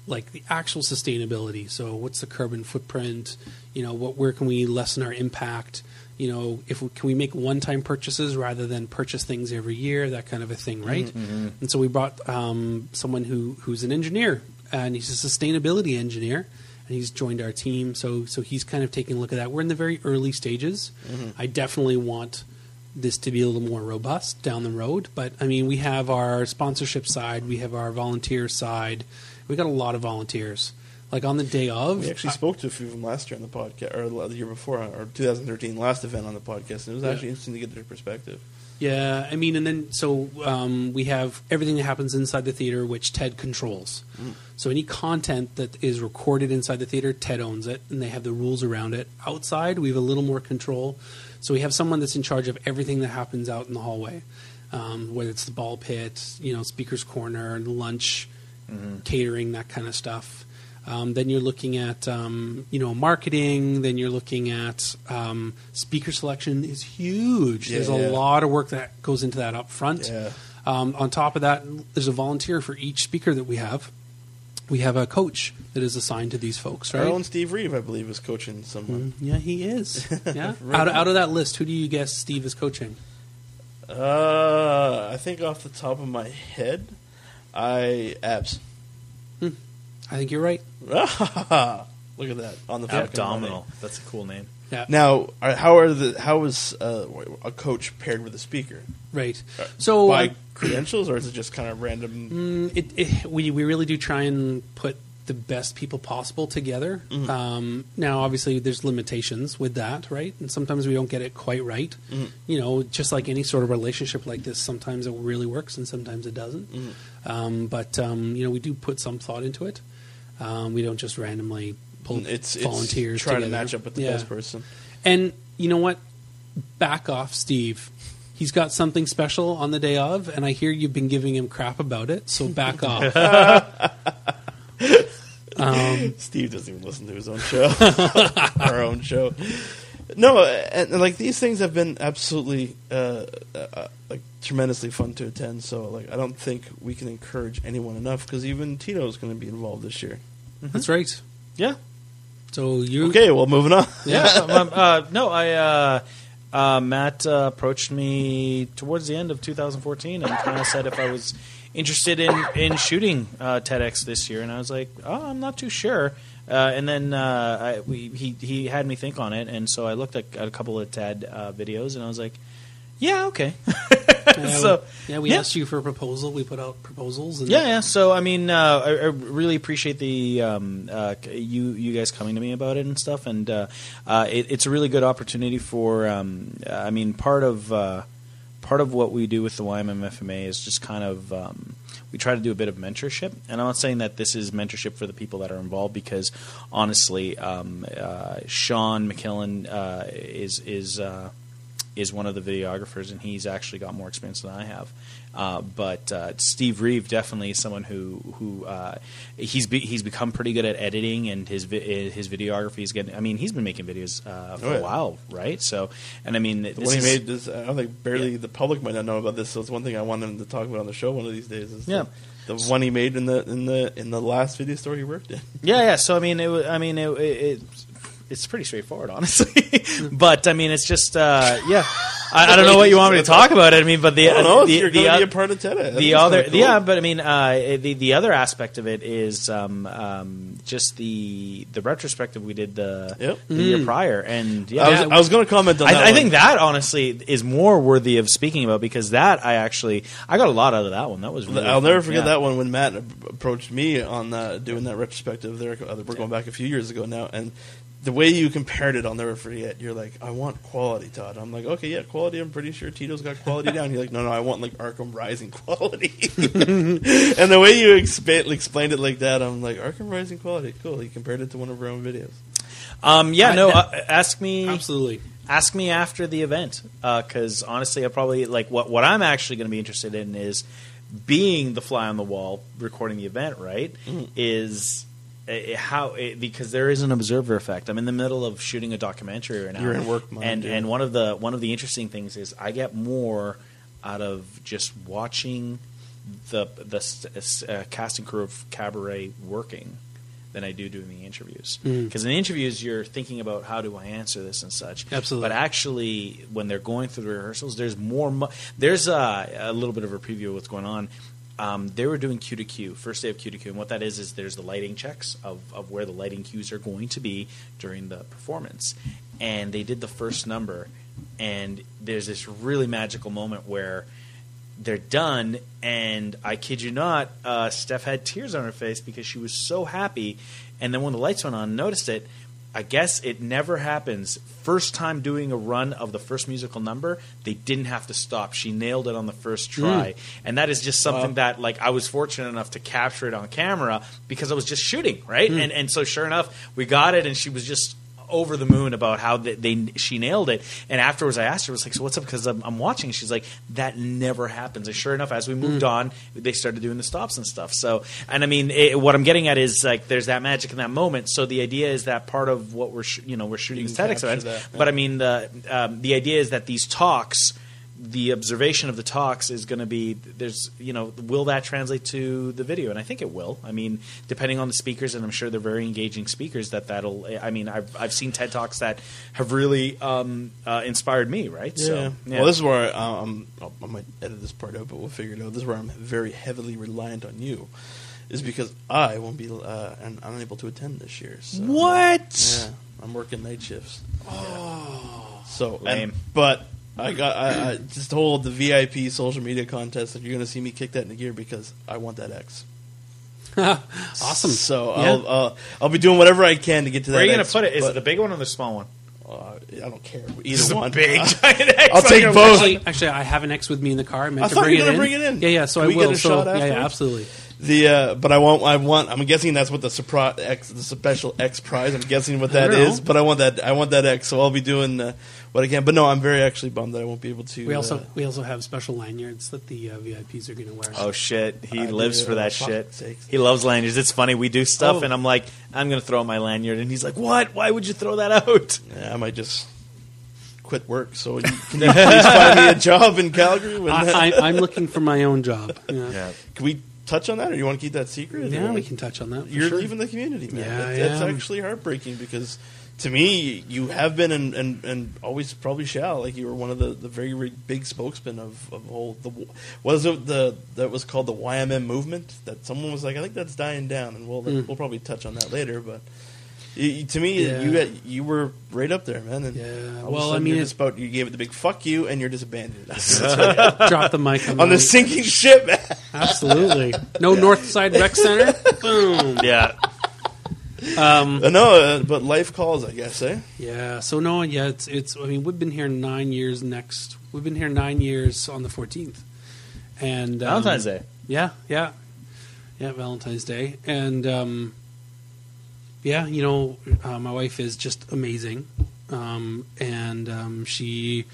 like the actual sustainability. So what's the carbon footprint? You know, what where can we lessen our impact? You know, if we, can we make one time purchases rather than purchase things every year, that kind of a thing, right? Mm-hmm. Mm-hmm. And so we brought um, someone who who's an engineer and he's a sustainability engineer and he's joined our team. So so he's kind of taking a look at that. We're in the very early stages. Mm-hmm. I definitely want this to be a little more robust down the road but i mean we have our sponsorship side. We have our volunteer side. We got a lot of volunteers like on the day of We actually spoke to a few of them last year on the podcast, or the year before, or 2013, last event on the podcast, and it was Yeah. actually interesting to get their perspective. Yeah, I mean, and then so um, we have everything that happens inside the theater, which TED controls. So any content that is recorded inside the theater, TED owns it, and they have the rules around it. Outside, we have a little more control. So we have someone that's in charge of everything that happens out in the hallway, um, whether it's the ball pit, you know, speaker's corner, lunch, catering, that kind of stuff. Um, then you're looking at um, you know marketing. Then you're looking at um, speaker selection is huge. Yeah, There's yeah. a lot of work that goes into that up front. Yeah. Um, on top of that, there's a volunteer for each speaker that we have. We have a coach that is assigned to these folks, right? Our own Steve Reeve, I believe, is coaching someone. Mm, Yeah, he is. Yeah. Right out, on. out of that list, who do you guess Steve is coaching? Uh, I think off the top of my head, I abs. I think you're right. Look at that on the fucking Abdominal. money. That's a cool name. Yeah. Now, are- how are the how is uh, a coach paired with a speaker? Right. So By uh, credentials, or is it just kind of random? Mm, it, it, we we really do try and put the best people possible together. Mm-hmm. Um, now, obviously, there's limitations with that, right? And sometimes we don't get it quite right. Mm-hmm. You know, just like any sort of relationship like this, sometimes it really works and sometimes it doesn't. Mm-hmm. Um, but um, you know, we do put some thought into it. Um, we don't just randomly pull It's volunteers it's trying together. to match up with the Yeah. best person. And you know what? Back off, Steve. He's got something special on the day of, and I hear you've been giving him crap about it. So back off. um, Steve doesn't even listen to his own show, our own show. No, and, and, like these things have been absolutely uh, uh, uh, like tremendously fun to attend. So like I don't think we can encourage anyone enough because even Tito's going to be involved this year. That's right. Yeah. So you Okay, well moving on. Yeah. um, uh, no, I uh, uh, Matt uh, approached me towards the end of 2014 and kind of said if I was interested in in shooting uh, TEDx this year, and I was like, oh, I'm not too sure. Uh, and then uh, I, we, he he had me think on it, and so I looked at, at a couple of TED uh, videos, and I was like, yeah, okay. Uh, so yeah, we yeah. asked you for a proposal. We put out proposals. And Yeah, yeah. So I mean, uh, I, I really appreciate the um, uh, you you guys coming to me about it and stuff, and uh, uh, it, it's a really good opportunity for. Um, I mean, part of uh, part of what we do with the YMMFMA is just kind of. Um, we try to do a bit of mentorship, and I'm not saying that this is mentorship for the people that are involved, because honestly, um, uh, Sean McKillen uh, is is uh, is one of the videographers, and he's actually got more experience than I have. Uh, but uh, Steve Reeve definitely is someone who who uh, he's be, he's become pretty good at editing, and his vi- his videography is getting. I mean, he's been making videos uh, for Oh, yeah. a while, right? So, and I mean, The this one he is- made this, I don't think barely Yeah. the public might not know about this. So it's one thing I want him to talk about on the show one of these days. Is Yeah. the, the one he made in the in the in the last video store he worked in. Yeah, yeah. So I mean, it, I mean, it, it, it's pretty straightforward, honestly. but I mean, it's just, uh, yeah. I, I don't know what you want me to talk about. I mean, but the I don't know. the, you're the, going to be a part of TED. I the other, cool. yeah, but I mean, uh, the the other aspect of it is um, um, just the the retrospective we did the Yep. the year prior, and yeah, I was, I was going to comment on that. I, I one. think that honestly is more worthy of speaking about because that I actually I got a lot out of that one. That was really I'll never fun. forget Yeah. that one when Matt approached me on uh, doing that retrospective. There, uh, we're going back a few years ago now, and the way you compared it, I'll never forget. You're like, "I want quality, Todd." I'm like, "Okay, yeah, quality. I'm pretty sure Tito's got quality down." You're like, "No, no, I want like Arkham Rising quality." and the way you expa- explained it like that, I'm like, "Arkham Rising quality, cool." He compared it to one of our own videos. Um, yeah, I- no. that- Uh, ask me. absolutely. ask me after the event because honestly, I probably like what what I'm actually going to be interested in is being the fly on the wall, recording the event. Right? Mm-hmm. Is uh, how it, because there is an observer effect. I'm in the middle of shooting a documentary right now. You're in work mode, and yeah. and one of the one of the interesting things is I get more out of just watching the the uh, cast and crew of Cabaret working than I do doing the interviews. Mm. Because in the interviews, you're thinking about how do I answer this and such. Absolutely. But actually, when they're going through the rehearsals, there's more. Mo- there's a, a little bit of a preview of what's going on. Um, they were doing cue to cue, first day of cue to cue, and what that is is there's the lighting checks of, of where the lighting cues are going to be during the performance, and they did the first number, and there's this really magical moment where they're done, and I kid you not, uh, Steph had tears on her face because she was so happy. And then when the lights went on, noticed it. I guess it never happens. First time doing a run of the first musical number, they didn't have to stop. She nailed it on the first hmm. try, and that is just something Wow. that like I was fortunate enough to capture it on camera because I was just shooting right, hmm. and and so sure enough, we got it, and she was just over the moon about how they, they she nailed it. And afterwards, I asked her, I was like, "So what's up?" Because I'm, I'm watching. She's like, "That never happens." And sure enough, as we moved on, they started doing the stops and stuff. So, and I mean, it, what I'm getting at is like, there's that magic in that moment. So the idea is that part of what we're sh- you know we're shooting You is TEDx capture events. yeah. But I mean, the um, the idea is that these talks the observation of the talks is going to be there's you know will that translate to the video and I think it will I mean depending on the speakers and I'm sure they're very engaging speakers that that'll I mean I've, I've seen TED talks that have really um, uh, inspired me right so yeah. Well, this is where I, um, I might edit this part out, but we'll figure it out. This is where I'm very heavily reliant on you, is because I won't be uh, and I'm unable to attend this year. So, what Yeah, I'm working night shifts. Oh, so and- Lame. but I got I, I just told the VIP social media contest that you're going to see me kick that in the gear because I want that X. awesome. So Yeah. I'll uh, I'll be doing whatever I can to get to that. where are you going to put it is it the big one or the small one uh, I don't care. It's Either a one. big Uh, giant X I'll take both. Actually, actually, I have an X with me in the car. I meant I to thought bring you were it, gonna in. bring it in. Yeah, yeah. So Can I we will. get a so shot yeah, yeah, absolutely. The uh, but I want I want I'm guessing that's what the surprise X the special X prize I'm guessing what that I don't is know. but I want that I want that X so I'll be doing uh, what I can but no I'm very actually bummed that I won't be able to We also uh, we also have special lanyards that the uh, VIPs are going to wear. Oh shit! He I lives do. for that Fuck shit. sakes. He loves lanyards. It's funny. We do stuff, Oh. and I'm like, I'm gonna throw my lanyard, and he's like, What? Why would you throw that out? yeah, I might just quit work so you, can you please find me a job in Calgary when I, I, I'm looking for my own job. Yeah, can we touch on that or you want to keep that secret Yeah, we can touch on that. for you're sure. leaving the community, man. Yeah, That's, that's actually heartbreaking because to me, you have been and, and, and always probably shall. Like you were one of the, the very re- big spokesmen of, of whole the was it the that was called the YMM movement that someone was like I think that's dying down and we'll Mm. we'll probably touch on that later. But you, you- to me, Yeah. you got, you were right up there, man. And Yeah. all of a Well, I mean, you're it- just about you gave it the big fuck you and you're just abandoned it. Drop the mic on, on the mic. sinking ship, man. Absolutely. No Northside Rec Center. Boom. Yeah. Um, Uh, no, uh, but life calls, I guess, eh? yeah. So no, yeah. It's it's. I mean, we've been here nine years. Next, we've been here nine years on the 14th, and um, Valentine's Day. Yeah, yeah, yeah. Valentine's Day, and um, yeah, you know, uh, my wife is just amazing, um, and um, she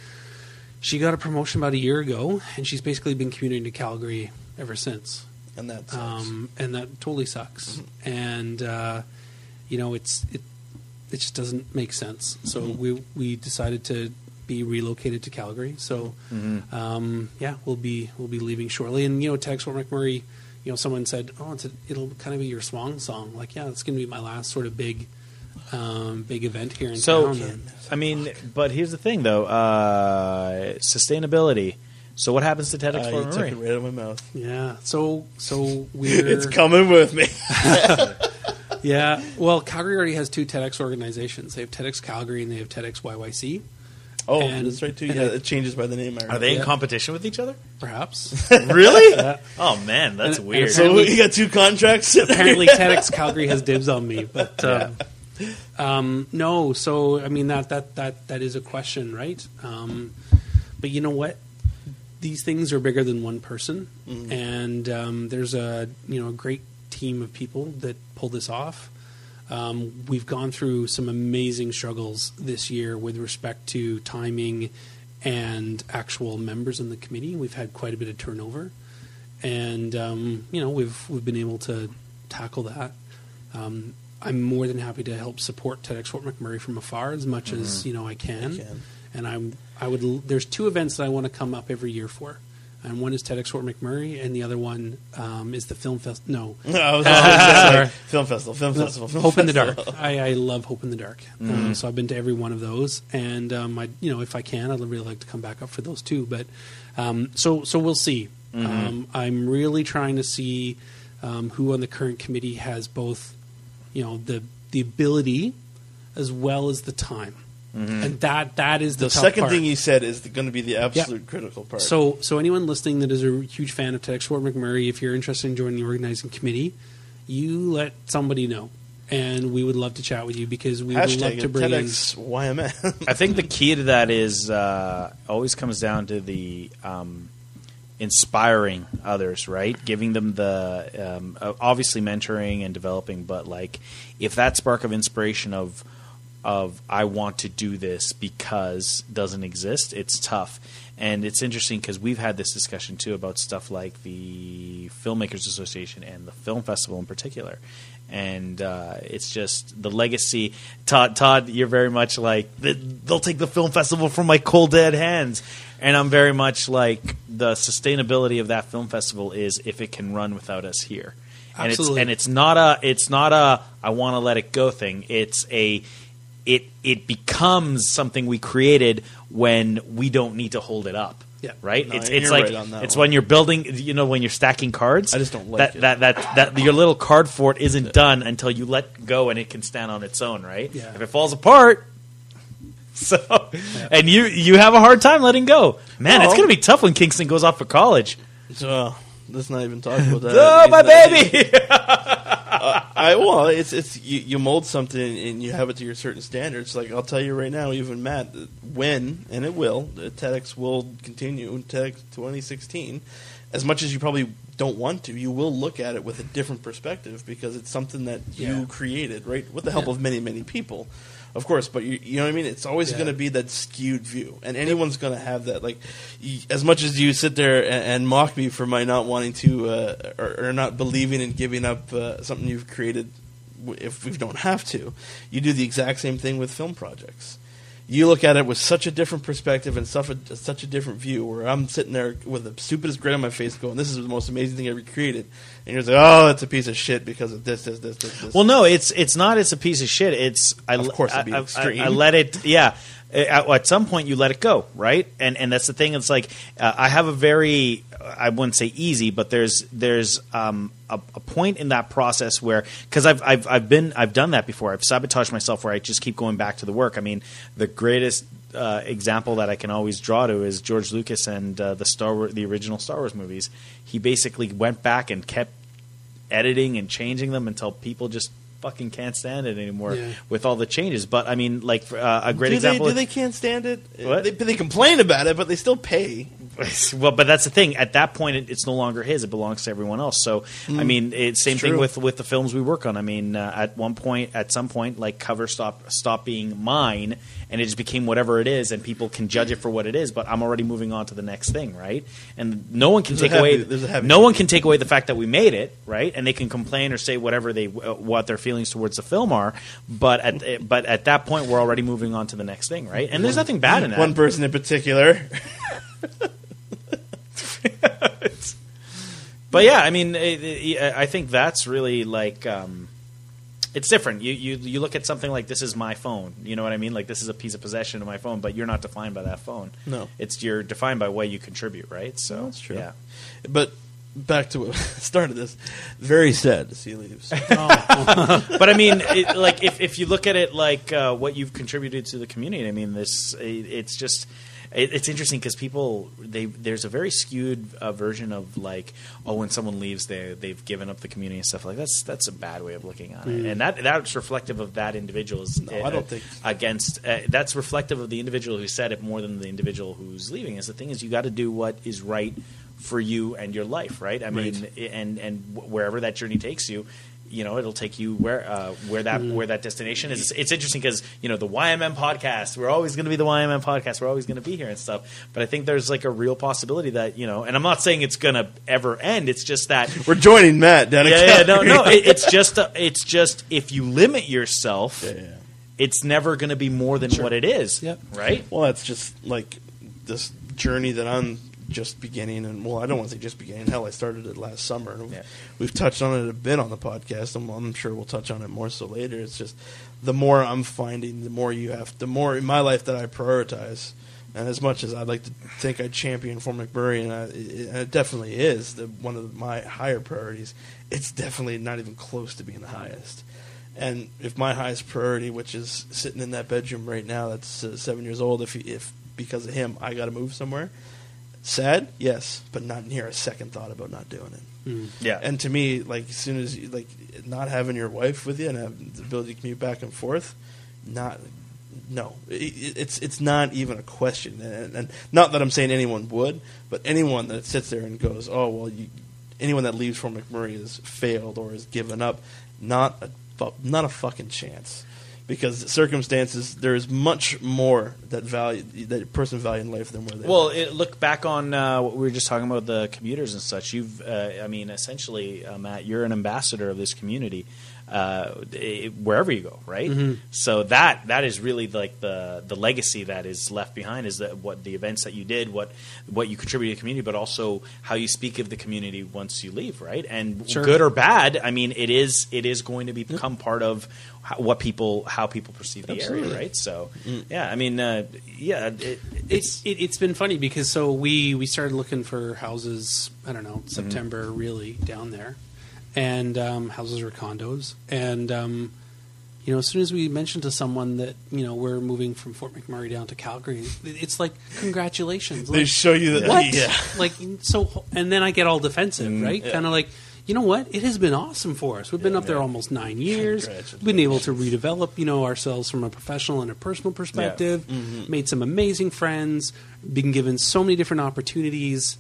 she got a promotion about a year ago, and she's basically been commuting to Calgary ever since, And that sucks. um, and that totally sucks. And uh, you know, it's it it just doesn't make sense. So we we decided to be relocated to Calgary. So um, yeah, we'll be we'll be leaving shortly. And you know, TEDx Fort McMurray, you know, someone said, "Oh, it's a, it'll kind of be your swan song." Like, yeah, it's going to be my last sort of big um, big event here in So, town. And- I mean, but here's the thing, though: uh, sustainability. So, what happens to TEDx Uh, you Fort took it right out of my mouth. yeah, so so we're It's coming with me. Yeah, well, Calgary already has two TEDx organizations. They have TEDx Calgary and they have TEDx YYC. Oh, And- that's right too. Yeah, I- it changes by the name. I Are they in Yeah. competition with each other? Perhaps. Really? Yeah. Oh man, that's And- weird. and So you got two contracts. Apparently. TEDx Calgary has dibs on me, but um, um, no. So I mean that that that that is a question, right? Um, but you know what? These things are bigger than one person, and um, there's a you know a great team of people that pull this off. Um, we've gone through some amazing struggles this year with respect to timing and actual members in the committee. We've had quite a bit of turnover, and um, you know we've we've been able to tackle that. Um, I'm more than happy to help support TEDx Fort McMurray from afar as much as you know I can. You can. And I'm I would there's two events that I want to come up every year for, and one is TEDx Fort McMurray, and the other one um, is the film fest. No, No, I was just gonna film festival, film festival, film Hope in the. Dark. I, I love Hope in the Dark. Um, so I've been to every one of those, and um, I, you know, if I can, I'd really like to come back up for those too. But um, so so we'll see. Um, I'm really trying to see um, who on the current committee has both, you know, the the ability as well as the time, and that that is the, The tough second part. thing you said is going to be the absolute critical part. So, so anyone listening that is a huge fan of TEDx Fort McMurray, if you're interested in joining the organizing committee, you let somebody know, and we would love to chat with you because we would love to it, bring in. TEDx YMM. I think the key to that is uh, always comes down to the um, inspiring others, right? Giving them the um, uh, obviously mentoring and developing, but like if that spark of inspiration of of I want to do this because doesn't exist. It's tough. And it's interesting because we've had this discussion too about stuff like the Filmmakers Association and the film festival in particular. And uh, it's just the legacy. Todd, Todd, you're very much like they'll take the film festival from my cold dead hands, and I'm very much like the sustainability of that film festival is if it can run without us here. And it's Absolutely. and it's not a it's not a I want to let it go thing. It's a it it becomes something we created when we don't need to hold it up. Yeah. Right. No, it's it's like right it's one. when you're building. You know, when you're stacking cards. I just don't like that, that that that your little card fort isn't done until you let go and it can stand on its own. Right. Yeah. If it falls apart. So, and you you have a hard time letting go, man. It's gonna be tough when Kingston goes off for college. So let's not even talk about that. Oh, my baby! I well, it's it's you, you mold something and you have it to your certain standards. Like I'll tell you right now, even Matt, when and it will, TEDx will continue. TEDx 2016, as much as you probably don't want to, you will look at it with a different perspective because it's something that you Yeah. created, right, with the help Yeah. of many many people. Of course, but you, you know what I mean. It's always Yeah. going to be that skewed view, and anyone's going to have that. Like, y as much as you sit there and, and mock me for my not wanting to uh, or, or not believing in giving up uh, something you've created, if we don't have to, you do the exact same thing with film projects. You look at it with such a different perspective and such a, such a different view. Where I'm sitting there with the stupidest grin on my face, going, "This is the most amazing thing I ever created," and you're like, "Oh, that's a piece of shit because of this, this, this, this." this. Well, no, it's it's not. It's a piece of shit. It's I, Of course I, I- extreme. I, I let it. Yeah, at, at some point you let it go, right? And and that's the thing. It's like uh, I have a very I wouldn't say easy, but there's there's um, a, a point in that process where because I've I've I've been I've done that before. I've sabotaged myself where I just keep going back to the work. I mean, the greatest. Uh, example that I can always draw to is George Lucas and uh, the Star Wars, the original Star Wars movies. He basically went back and kept editing and changing them until people just fucking can't stand it anymore Yeah. with all the changes. But I mean, like uh, a great do example. They, do they can't stand it? What? They, they complain about it, but they still pay. well, but that's the thing. At that point, it, it's no longer his; it belongs to everyone else. So, I mean, it's same thing with with the films we work on. I mean, uh, at one point, at some point, like cover stop stop being mine, and it just became whatever it is, and people can judge it for what it is. But I'm already moving on to the next thing, right? And no one can There's take away happy- no one can take away the fact that we made it, right? And they can complain or say whatever they uh, what their feelings towards the film are. But at but at that point, we're already moving on to the next thing, right? And there's nothing bad in that. One person in particular. But yeah, I mean, it, it, I think that's really like um, it's different. You, you you look at something like this is my phone. You know what I mean? Like this is a piece of possession of my phone, but you're not defined by that phone. No. it's you're defined by what you contribute, right? So That's true. Yeah. But back to what started this. Very sad to see he leaves. but I mean, it, like if if you look at it like uh, what you've contributed to the community, I mean, this it, it's just. It, it's interesting because people they there's a very skewed uh, version of like oh when someone leaves they they've given up the community and stuff like that's that's a bad way of looking at it. And that that's reflective of that individual's No, I don't think- against uh, that's reflective of the individual who said it more than the individual who's leaving. Is the thing is you got to do what is right for you and your life right? I mean and and wherever that journey takes you you know it'll take you where uh, where that where that destination is it's interesting because you know the YMM podcast we're always going to be the YMM podcast we're always going to be here and stuff but I think there's like a real possibility that you know and I'm not saying it's going to ever end it's just that We're joining Matt down yeah, yeah, no, no. It, it's just, a, it's just if you limit yourself, Yeah, yeah. it's never going to be more than what it is. Yep. Right. Well, that's just like this journey that I'm just beginning, and well, I don't want to say just beginning. Hell, I started it last summer. and Yeah. We've touched on it a bit on the podcast. I'm, I'm sure we'll touch on it more so later. It's just the more I'm finding, the more you have, the more in my life that I prioritize. And as much as I'd like to think I champion for McMurray, and, I, it, and it definitely is the, one of my higher priorities, it's definitely not even close to being the highest. And if my highest priority, which is sitting in that bedroom right now, that's uh, seven years old, if if because of him I got to move somewhere, sad, yes, but not near a second thought about not doing it. Mm. Yeah. And to me, like as soon as you, like not having your wife with you and having the ability to commute back and forth, not no, it, it's it's not even a question. And, and not that I'm saying anyone would, but anyone that sits there and goes, oh well, you, anyone that leaves for McMurray has failed or has given up. Not a not a fucking chance. Because circumstances there is much more that value that a person value in life than where they Well, it, look back on uh, what we were just talking about the commuters and such. You've, uh, I mean, essentially, uh, Matt, you're an ambassador of this community uh, it- wherever you go, right? So that that is really like the the legacy that is left behind is that what the events that you did, what what you contribute to the community, but also how you speak of the community once you leave, right? And Sure. good or bad, I mean, it is it is going to become part of how, what people how people perceive the Absolutely. area, right? So, yeah, I mean, uh, yeah, it, it's it, it's been funny because so we we started looking for houses I don't know Mm-hmm. September really down there, and um, houses or condos, and um, you know as soon as we mentioned to someone that you know we're moving from Fort McMurray down to Calgary, it's like congratulations. they Like, show you that what? yeah. Like so, and then I get all defensive, Mm, right? Kind of like. You know what? It has been awesome for us. We've been up there almost nine years. Congratulations. Been able to redevelop, you know, ourselves from a professional and a personal perspective. Mm-hmm. Made some amazing friends. Been given so many different opportunities.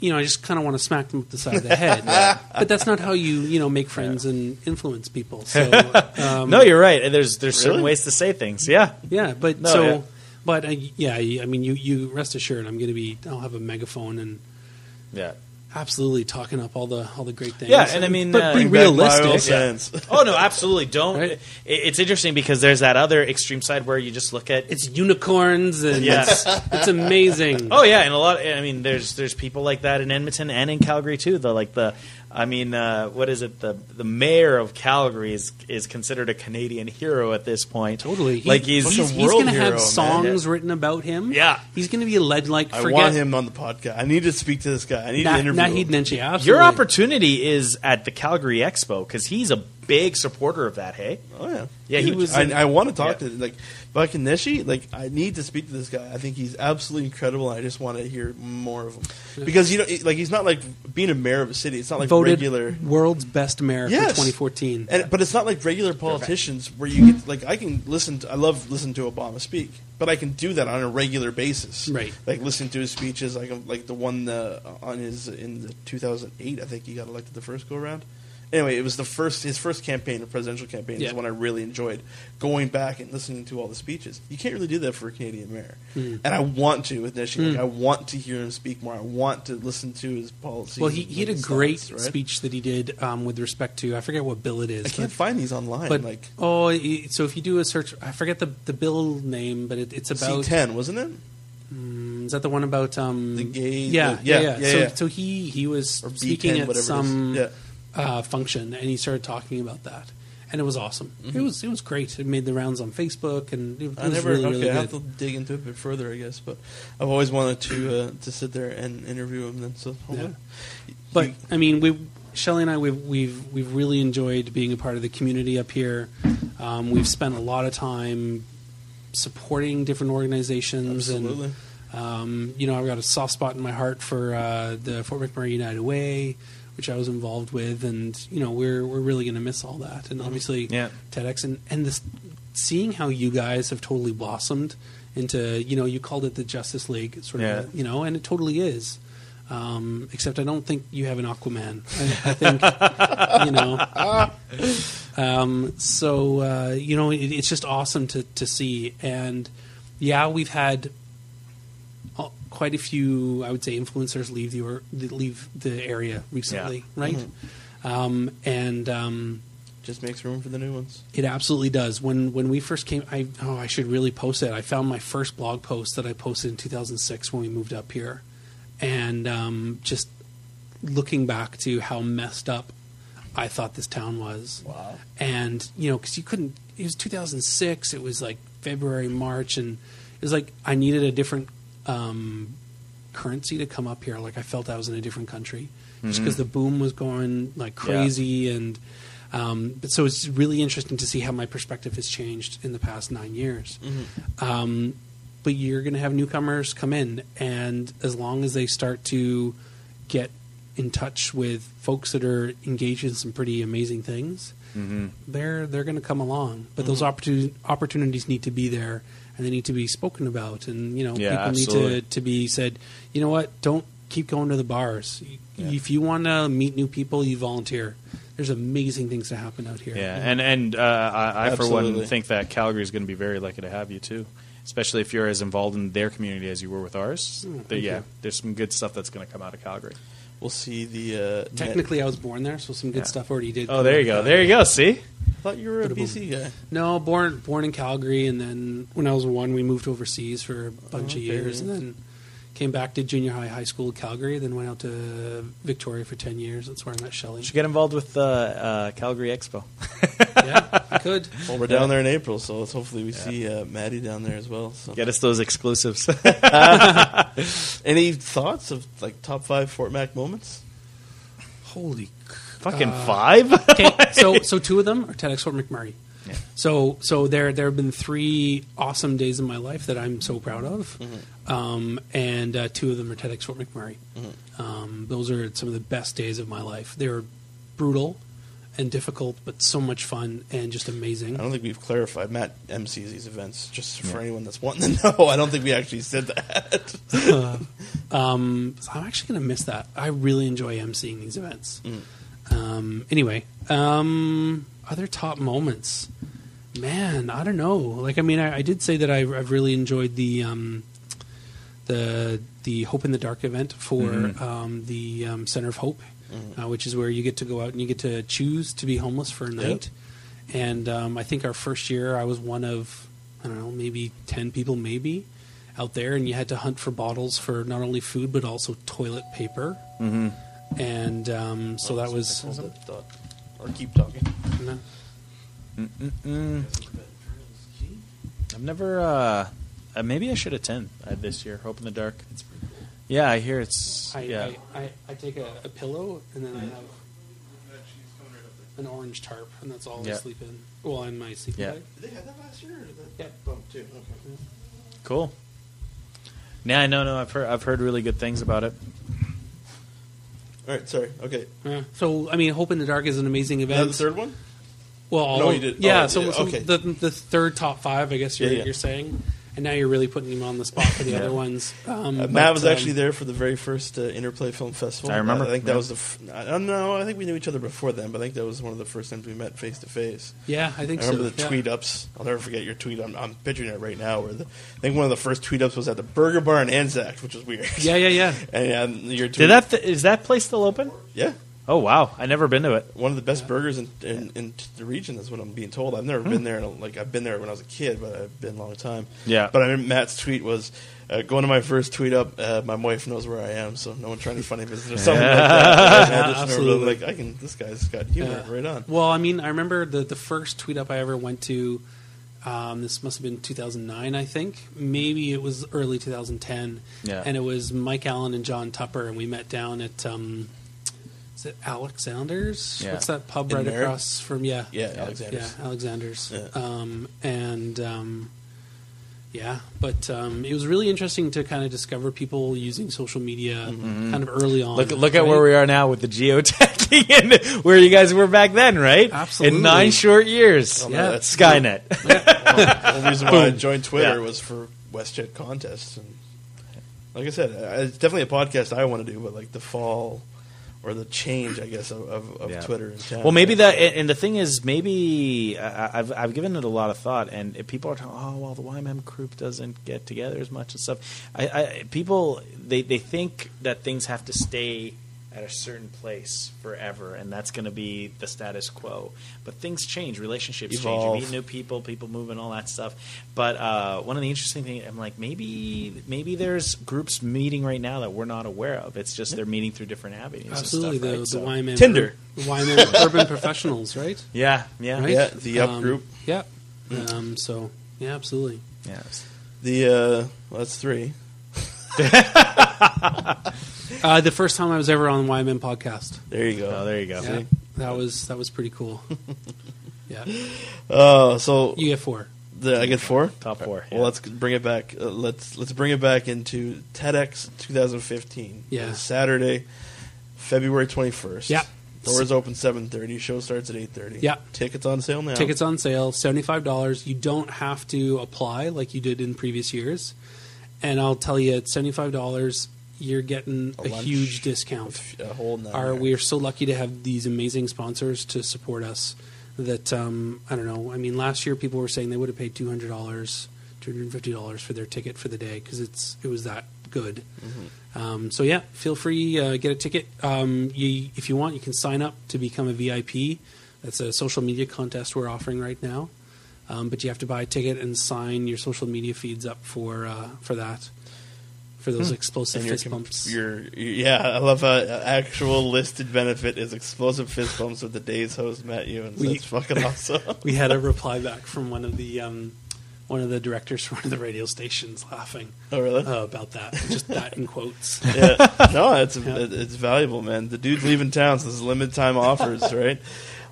You know, I just kind of want to smack them up the side of the head. But that's not how you, you know, make friends and influence people. So, um, no, you're right. There's there's certain ways to say things. Yeah, yeah, but No, so, yeah. but uh, yeah, I mean, you, you rest assured, I'm going to be. I'll have a megaphone and yeah. Absolutely talking up all the all the great things. Yeah, and I mean, but uh, be Bring back realistic. sense. Oh no, absolutely. Don't. Right. it- It's interesting because there's that other extreme side where you just look at. It's unicorns and Yeah. it's, it's amazing. Oh yeah, and a lot. I mean, there's there's people like that in Edmonton and in Calgary too. The like the. I mean, uh, what is it? The the mayor of Calgary is is considered a Canadian hero at this point. Totally. He- like he's, Such a he's, he's going to hero, have man. songs written about him. Yeah. He's going to be a legend. Like I want him on the podcast. I need to speak to this guy. I need Na- to interview Naheed him. Nenshi. Absolutely. your opportunity is at the Calgary Expo because he's a big supporter of that. Hey, Oh yeah, Yeah, he was I, in- I want to talk yeah. to like Buckaneshi. Like I need to speak to this guy. I think he's absolutely incredible. and I just want to hear more of him because you know, it- like he's not like being a mayor of a city. It's not like voted regular. world's best mayor Yes. for 2014. And, but it's not like regular politicians where you get like I can listen. To, I love listening to Obama speak, but I can do that on a regular basis. Right. Like listening to his speeches, like like the one uh, on his in the 2008. I think he got elected the first go around. Anyway, it was the first his first campaign, a presidential campaign, Yeah. is one I really enjoyed going back and listening to all the speeches. You can't really do that for a Canadian mayor, Hmm. and I want to with Nenshi. Like I want to hear him speak more. I want to listen to his policies. well, he, he had a his great thoughts, right? speech that he did um, with respect to I forget what bill it is. I can't but- find these online. but like oh, so if you do a search, I forget the the bill name, but it, it's about C10, wasn't it? Mm, Is that the one about um, The gay- Yeah, the- yeah, yeah, yeah. so, yeah. so he he was Or B10, speaking at whatever some Yeah. Uh, function, and he started talking about that, and it was awesome. It was it was great. It made the rounds on Facebook, and it, it Mm-hmm. I never. really okay, really I have to dig into it a bit further, I guess. But I've always wanted to uh, to sit there and interview him. Then, so hopefully- But I mean, we Shelly and I we've we've we've really enjoyed being a part of the community up here. Um, we've spent a lot of time supporting different organizations absolutely. and um, you know I've got a soft spot in my heart for uh, the Fort McMurray United Way, which I was involved with, and you know we're we're really going to miss all that, and obviously Yeah. TEDx and and this seeing how you guys have totally blossomed into you know you called it the Justice League sort Yeah. of you know and it totally is. Um, except I don't think you have an Aquaman. I, I think you know. Um, so uh, you know, it, it's just awesome to to see. And yeah, we've had quite a few, I would say, influencers leave the or, leave the area recently, right? Um, and um, just makes room for the new ones. it absolutely does. When when we first came, I oh I should really post it. I found my first blog post that I posted in 2006 when we moved up here, and um, just looking back to how messed up I thought this town was. Wow. And you know, because you couldn't. It was 2006. It was like February, March, and it was like I needed a different um, currency to come up here. Like I felt I was in a different country, just because the boom was going like crazy, and um, but so it's really interesting to see how my perspective has changed in the past nine years. Um, but you're going to have newcomers come in, and as long as they start to get in touch with folks that are engaged in some pretty amazing things, they're they're going to come along. But those opportuni- opportunities need to be there, and they need to be spoken about. And you know, Yeah, people absolutely. need to to be said. You know what? Don't keep going to the bars. If you want to meet new people, you volunteer. there's amazing things to happen out here. Yeah, and and uh, I, I for one think that Calgary is going to be very lucky to have you too, especially if you're as involved in their community as you were with ours. Mm, But thank yeah, you. there's some good stuff that's going to come out of Calgary. We'll see the. Uh, net- Technically, I was born there, so some good Yeah. stuff already did. Oh, there you go, there you go. See, I thought you were a BC guy. No, born born in Calgary, and then when I was one, we moved overseas for a bunch okay, of years, yeah. and then came back to junior high, high school, Calgary. Then went out to Victoria for ten years. That's where I met Shelley. you should get involved with uh, uh, Calgary Expo. yeah, I could. Well, we're down there in April, so let's hopefully we see uh, Maddie down there as well. So. Get us those exclusives. Any thoughts of like top five Fort Mac moments? Holy. Fucking Uh, five. Okay, so so two of them are TEDx Fort McMurray. Yeah. So so there there have been three awesome days in my life that I'm so proud of, um, and uh, two of them are TEDx Fort McMurray. Um, those are some of the best days of my life. They were brutal and difficult, but so much fun and just amazing. I don't think we've clarified. Matt MCs these events, just for anyone that's wanting to know. I don't think we actually said that. Um, so I'm actually going to miss that. I really enjoy emceeing these events. Um, anyway, um, other top moments, man. I don't know. Like, I mean, I, I did say that I, I've really enjoyed the um, the the Hope in the Dark event for Mhm. um, the um, Center of Hope, uh, which is where you get to go out and you get to choose to be homeless for a night. And um, I think our first year, I was one of I don't know, maybe ten people, maybe out there, and you had to hunt for bottles for not only food but also toilet paper. mm-hmm. And um, so that was. Hold that. Or keep talking. no. Mm-mm. I've never. Uh, uh, maybe I should attend uh, this year. Hope in the Dark. Yeah, I hear it's. I, yeah. I, I, I take a, a pillow and then I have an orange tarp, and that's all I sleep in. Well, in my sleeping Yeah. bag. Did they have that last year? Or did that Yep. bump too? Okay. Cool. Yeah, I know. No, I've heard. I've heard really good things about it. All right, sorry. Okay. Yeah. So, I mean, Hope in the Dark is an amazing Is that event. the third one? Well, No, you did- Yeah, oh, so, yeah, so okay. the the third top five, I guess you're, Yeah, yeah. you're saying, and now you're really putting him on the spot for the Yeah. other ones. Um, Uh, but, Matt was um, actually there for the very first uh, Interplay Film Festival. I remember, I think yeah. that was the. F- I don't know. I think we knew each other before then, but I think that was one of the first times we met face to face. Yeah, I think I remember so. the yeah. tweet ups. I'll never forget your tweet. I'm, I'm picturing it right now. Where the, I think one of the first tweet ups was at the Burger Bar in Anzac, which was weird. Yeah, yeah, yeah. and yeah, your tweet, Did that? Th- is that place still open? Yeah, Oh wow, I never been to it. one of the best burgers in, in, in the region is what I'm being told. I've never been there. In a, like I've been there when I was a kid, but I've been a long time. Yeah. But I remember Matt's tweet was uh, going to my first tweet up. Uh, my wife knows where I am, so no one trying to funny business or something like that. And I just remember, Absolutely. like I can. This guy's got humor Yeah. right on. Well, I mean, I remember the the first tweet up I ever went to. Um, this must have been 2009, I think. Maybe it was early 2010. Yeah. And it was Mike Allen and John Tupper, and we met down at um, is it Alexander's? Yeah. What's that pub In right Merritt? across from? Yeah, Yeah, Alexander's. Yeah, Alexander's. Yeah. Um, and um, yeah, but um, it was really interesting to kind of discover people using social media kind of early on. Look, look at where we are now with the geotagging and where you guys were back then, right? Absolutely. In nine short years. Oh, no, Yeah. that's- Skynet. the reason why I joined Twitter Yeah. was for WestJet contests, and like I said, uh, it's definitely a podcast I want to do. But like the fall or the change, I guess, of, of, of Yeah. Twitter in town. Well, maybe that, and and the thing is, maybe I- I've I've given it a lot of thought, and if people are talking, oh well, the YMM group doesn't get together as much and stuff. I, I people they they think that things have to stay at a certain place forever, and that's going to be the status quo. But things change, relationships Evolve. change, you meet new people, people move, and all that stuff. But uh, one of the interesting things, I'm like, maybe maybe there's groups meeting right now that we're not aware of. It's just they're meeting through different avenues. Absolutely, and the, stuff, the right? So- YMM Tinder. the YMM Urban Professionals, right? Yeah, yeah, Right? Yeah, the Up Um, group. Yeah. Um, so yeah, absolutely. yeah. the uh, well, that's three. Uh, the first time I was ever on the YMM podcast. There you go. Oh, there you go. Yeah, that was that was pretty cool. yeah, Uh, so you get four. the, I get four. Top four. Well, let's bring it back. Uh, let's let's bring it back into TEDx 2015. Yeah. Saturday, February 21st. Yeah. Doors open 7:30. Show starts at 8:30. Yeah. Tickets on sale now. Tickets on sale, seventy five dollars. You don't have to apply like you did in previous years. And I'll tell you, at seventy five dollars, you're getting a, lunch, huge discount. A whole Are we are so lucky to have these amazing sponsors to support us. That um, I don't know. I mean, last year people were saying they would have paid two hundred dollars, two hundred and fifty dollars for their ticket for the day because it's it was that good. Um, so yeah, feel free uh, get a ticket. Um, you, if you want, you can sign up to become a VIP. That's a social media contest we're offering right now. Um, but you have to buy a ticket and sign your social media feeds up for uh, for that for those explosive And your, fist com- bumps. your yeah, I love uh, actual listed benefit is explosive fist bumps with the day's host Matt Ewens. We- That's fucking awesome. we had a reply back from one of the um, one of the directors from one of the radio stations laughing oh really? uh, about that. Just that in quotes. yeah. No, it's it- it's valuable, man. The dude's leaving town, so this is limited time offers, right?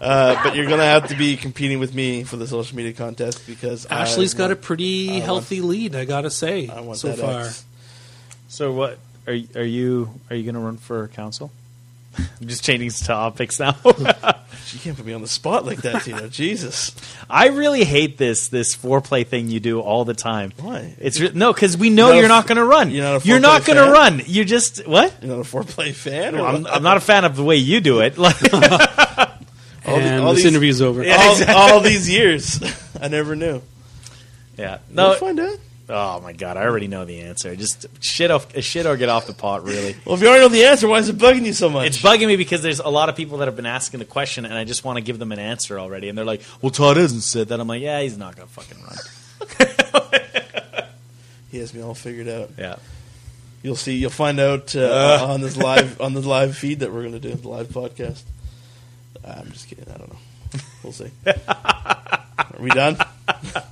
Uh, but you're gonna have to be competing with me for the social media contest because Ashley's got a pretty I want- healthy lead, I gotta say, I want so that far. X. So what are y- are you are you going to run for council? I'm just changing topics now. You can't put me on the spot like that, Tino. Jesus, I really hate this this foreplay thing you do all the time. why? It's re- no because we know You're not you're not f- going to run. you're not a You're not going to run. You just what? You're not a foreplay fan? or I'm. I'm not a fan of the way you do it. Like, All the- all this these- interview's over. Yeah. all, exactly. all these years, I never knew. yeah, We'll find out. Oh my god, I already know the answer. Just shit off, shit or get off the pot. Really, Well, if you already know the answer, why is it bugging you so much? it's bugging me because there's a lot of people that have been asking the question, and I just want to give them an answer already, and they're like, "Well, Todd hasn't said that." I'm like, "Yeah, he's not gonna fucking run." he has me all figured out. Yeah. You'll see. You'll find out uh, Uh. on this live on the live feed that we're going to do the live podcast. I'm just kidding. I don't know. We'll see. Are we done?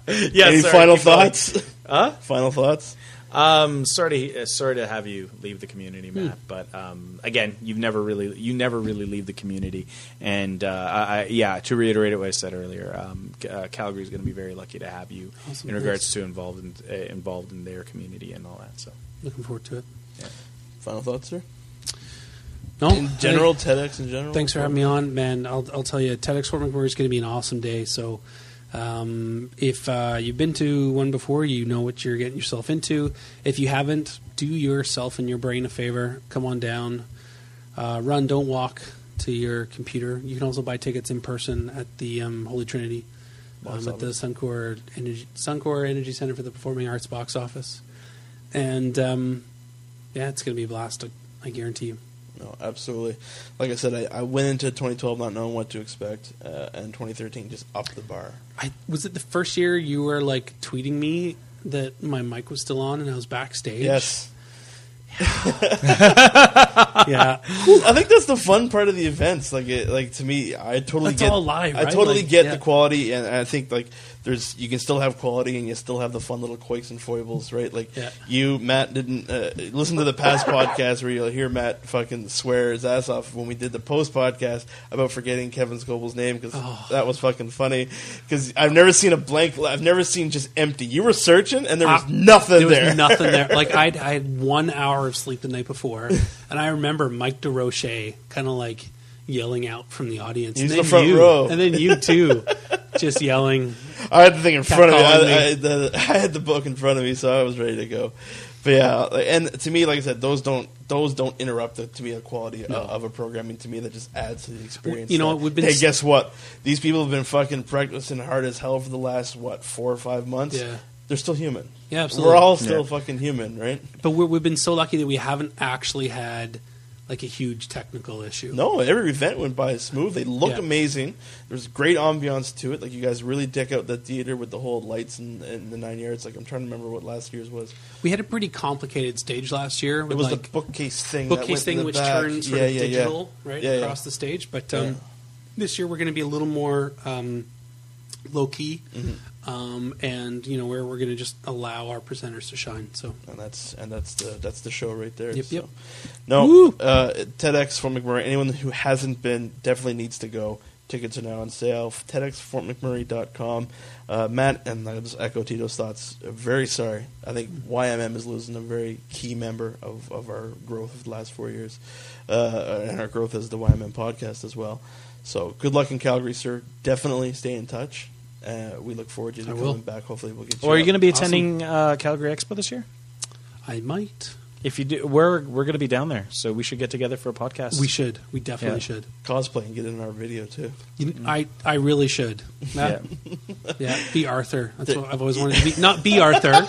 Yeah. Any sorry, final thoughts? Huh? final thoughts? Um, sorry to uh, sorry to have you leave the community, Hmm. Matt. But um, again, you've never really you never really leave the community. And uh, I, I, yeah, to reiterate what I said earlier, um, uh, Calgary is going to be very lucky to have you Awesome, in regards thanks. to involved in, uh, involved in their community and all that. So Looking forward to it. Final thoughts, sir? No, In general, TEDx in general. Thanks for having me on, man. I'll, I'll tell you, TEDx Fort McMurray is going to be an awesome day. So, um, if uh, you've been to one before, you know what you're getting yourself into. If you haven't, do yourself and your brain a favor. Come on down, uh, run, don't walk to your computer. You can also buy tickets in person at the um, Holy Trinity, um, at the. Suncor Energy, Suncor Energy Center for the Performing Arts box office. And um, yeah, it's going to be a blast. I, I guarantee you. No, absolutely. Like I said, I, I went into 2012 not knowing what to expect, uh, and 2013 just upped the bar. I was it the first year you were like tweeting me that my mic was still on and I was backstage. Yes. yeah. I think that's the fun part of the events. Like, it, like to me, I totally That's get. all live, I totally Like, get yeah. the quality, and I think like there's you can still have quality, and you still have the fun little quakes and foibles, right? Like Yeah. you, Matt, didn't uh, listen to the past podcast where you'll hear Matt fucking swear his ass off when we did the post podcast about forgetting Kevin Scoble's name because Oh. that was fucking funny. Because I've never seen a blank. I've never seen just empty. You were searching, and there was Ah, nothing There was there. nothing there. Like I'd, I had one hour of sleep the night before, and I remember Mike DeRoche kind of like yelling out from the audience. He's and the front you, row. and then you too, just yelling. I had the thing in front of me. I, me. I, the, I had the book in front of me, so I was ready to go. But yeah, like, and to me, like I said, those don't those don't interrupt the, to me the quality No. of, of a programming. To me, that just adds to the experience. you know that, what, we've been Hey, s- guess what? These people have been fucking practicing hard as hell for the last what four or five months. Yeah. They're still human. Yeah, absolutely. We're all still Yeah. fucking human, right? But we're, we've been so lucky that we haven't actually had like a huge technical issue. No, every event went by smooth. They look Yeah. amazing. There's great ambiance to it. Like you guys really deck out the theater with the whole lights and, and the nine yards. Like I'm trying to remember what last year's was. We had a pretty complicated stage last year. It was like the bookcase thing. bookcase in thing the which back. turns sort yeah, of yeah, yeah. digital right across the stage. But um, this year we're going to be a little more um, low key, Mm-hmm. Um, and you know where we're going to just allow our presenters to shine. So and that's and that's the that's the show right there. Yep, so. yep. No, uh, TEDx Fort McMurray. Anyone who hasn't been definitely needs to go. Tickets are now on sale. TEDxFortMcMurray.com. Uh, Matt and I just echo Tito's thoughts. Very sorry. I think YMM is losing a very key member of, of our growth of the last four years, uh, and our growth as the YMM podcast as well. So good luck in Calgary, sir. Definitely stay in touch. Uh, we look forward to you I coming will. back. Hopefully, we'll get you. Or are you up. going to be Awesome. attending uh, Calgary Expo this year? I might. If you do, we're we're going to be down there, so we should get together for a podcast. We should. We definitely Yeah. should. Cosplay and get in our video too. You, I I really should. Yeah. Yeah. Bea Arthur. That's what I've always wanted to be. Not be Arthur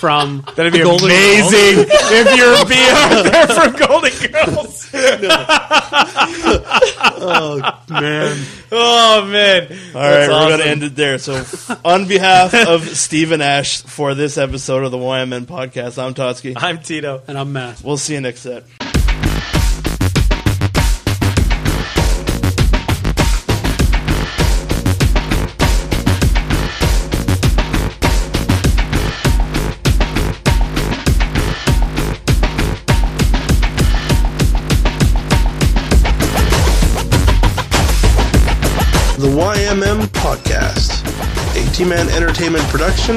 from That'd be the Golden Girls. amazing if you're Bea Arthur from Golden Girls. Oh man, Oh man! All right, we're gonna end it there. So, on behalf of Stephen Ash for this episode of the YMM podcast, I'm Totsky. I'm Tito. and I'm Matt. We'll see you next set. The YMM Podcast, a T Man Entertainment production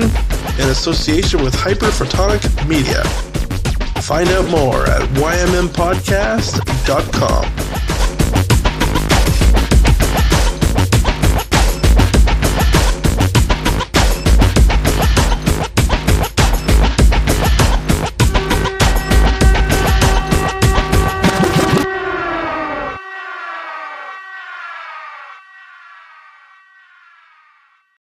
in association with Hyperphotonic Media. Find out more at ymmpodcast.com.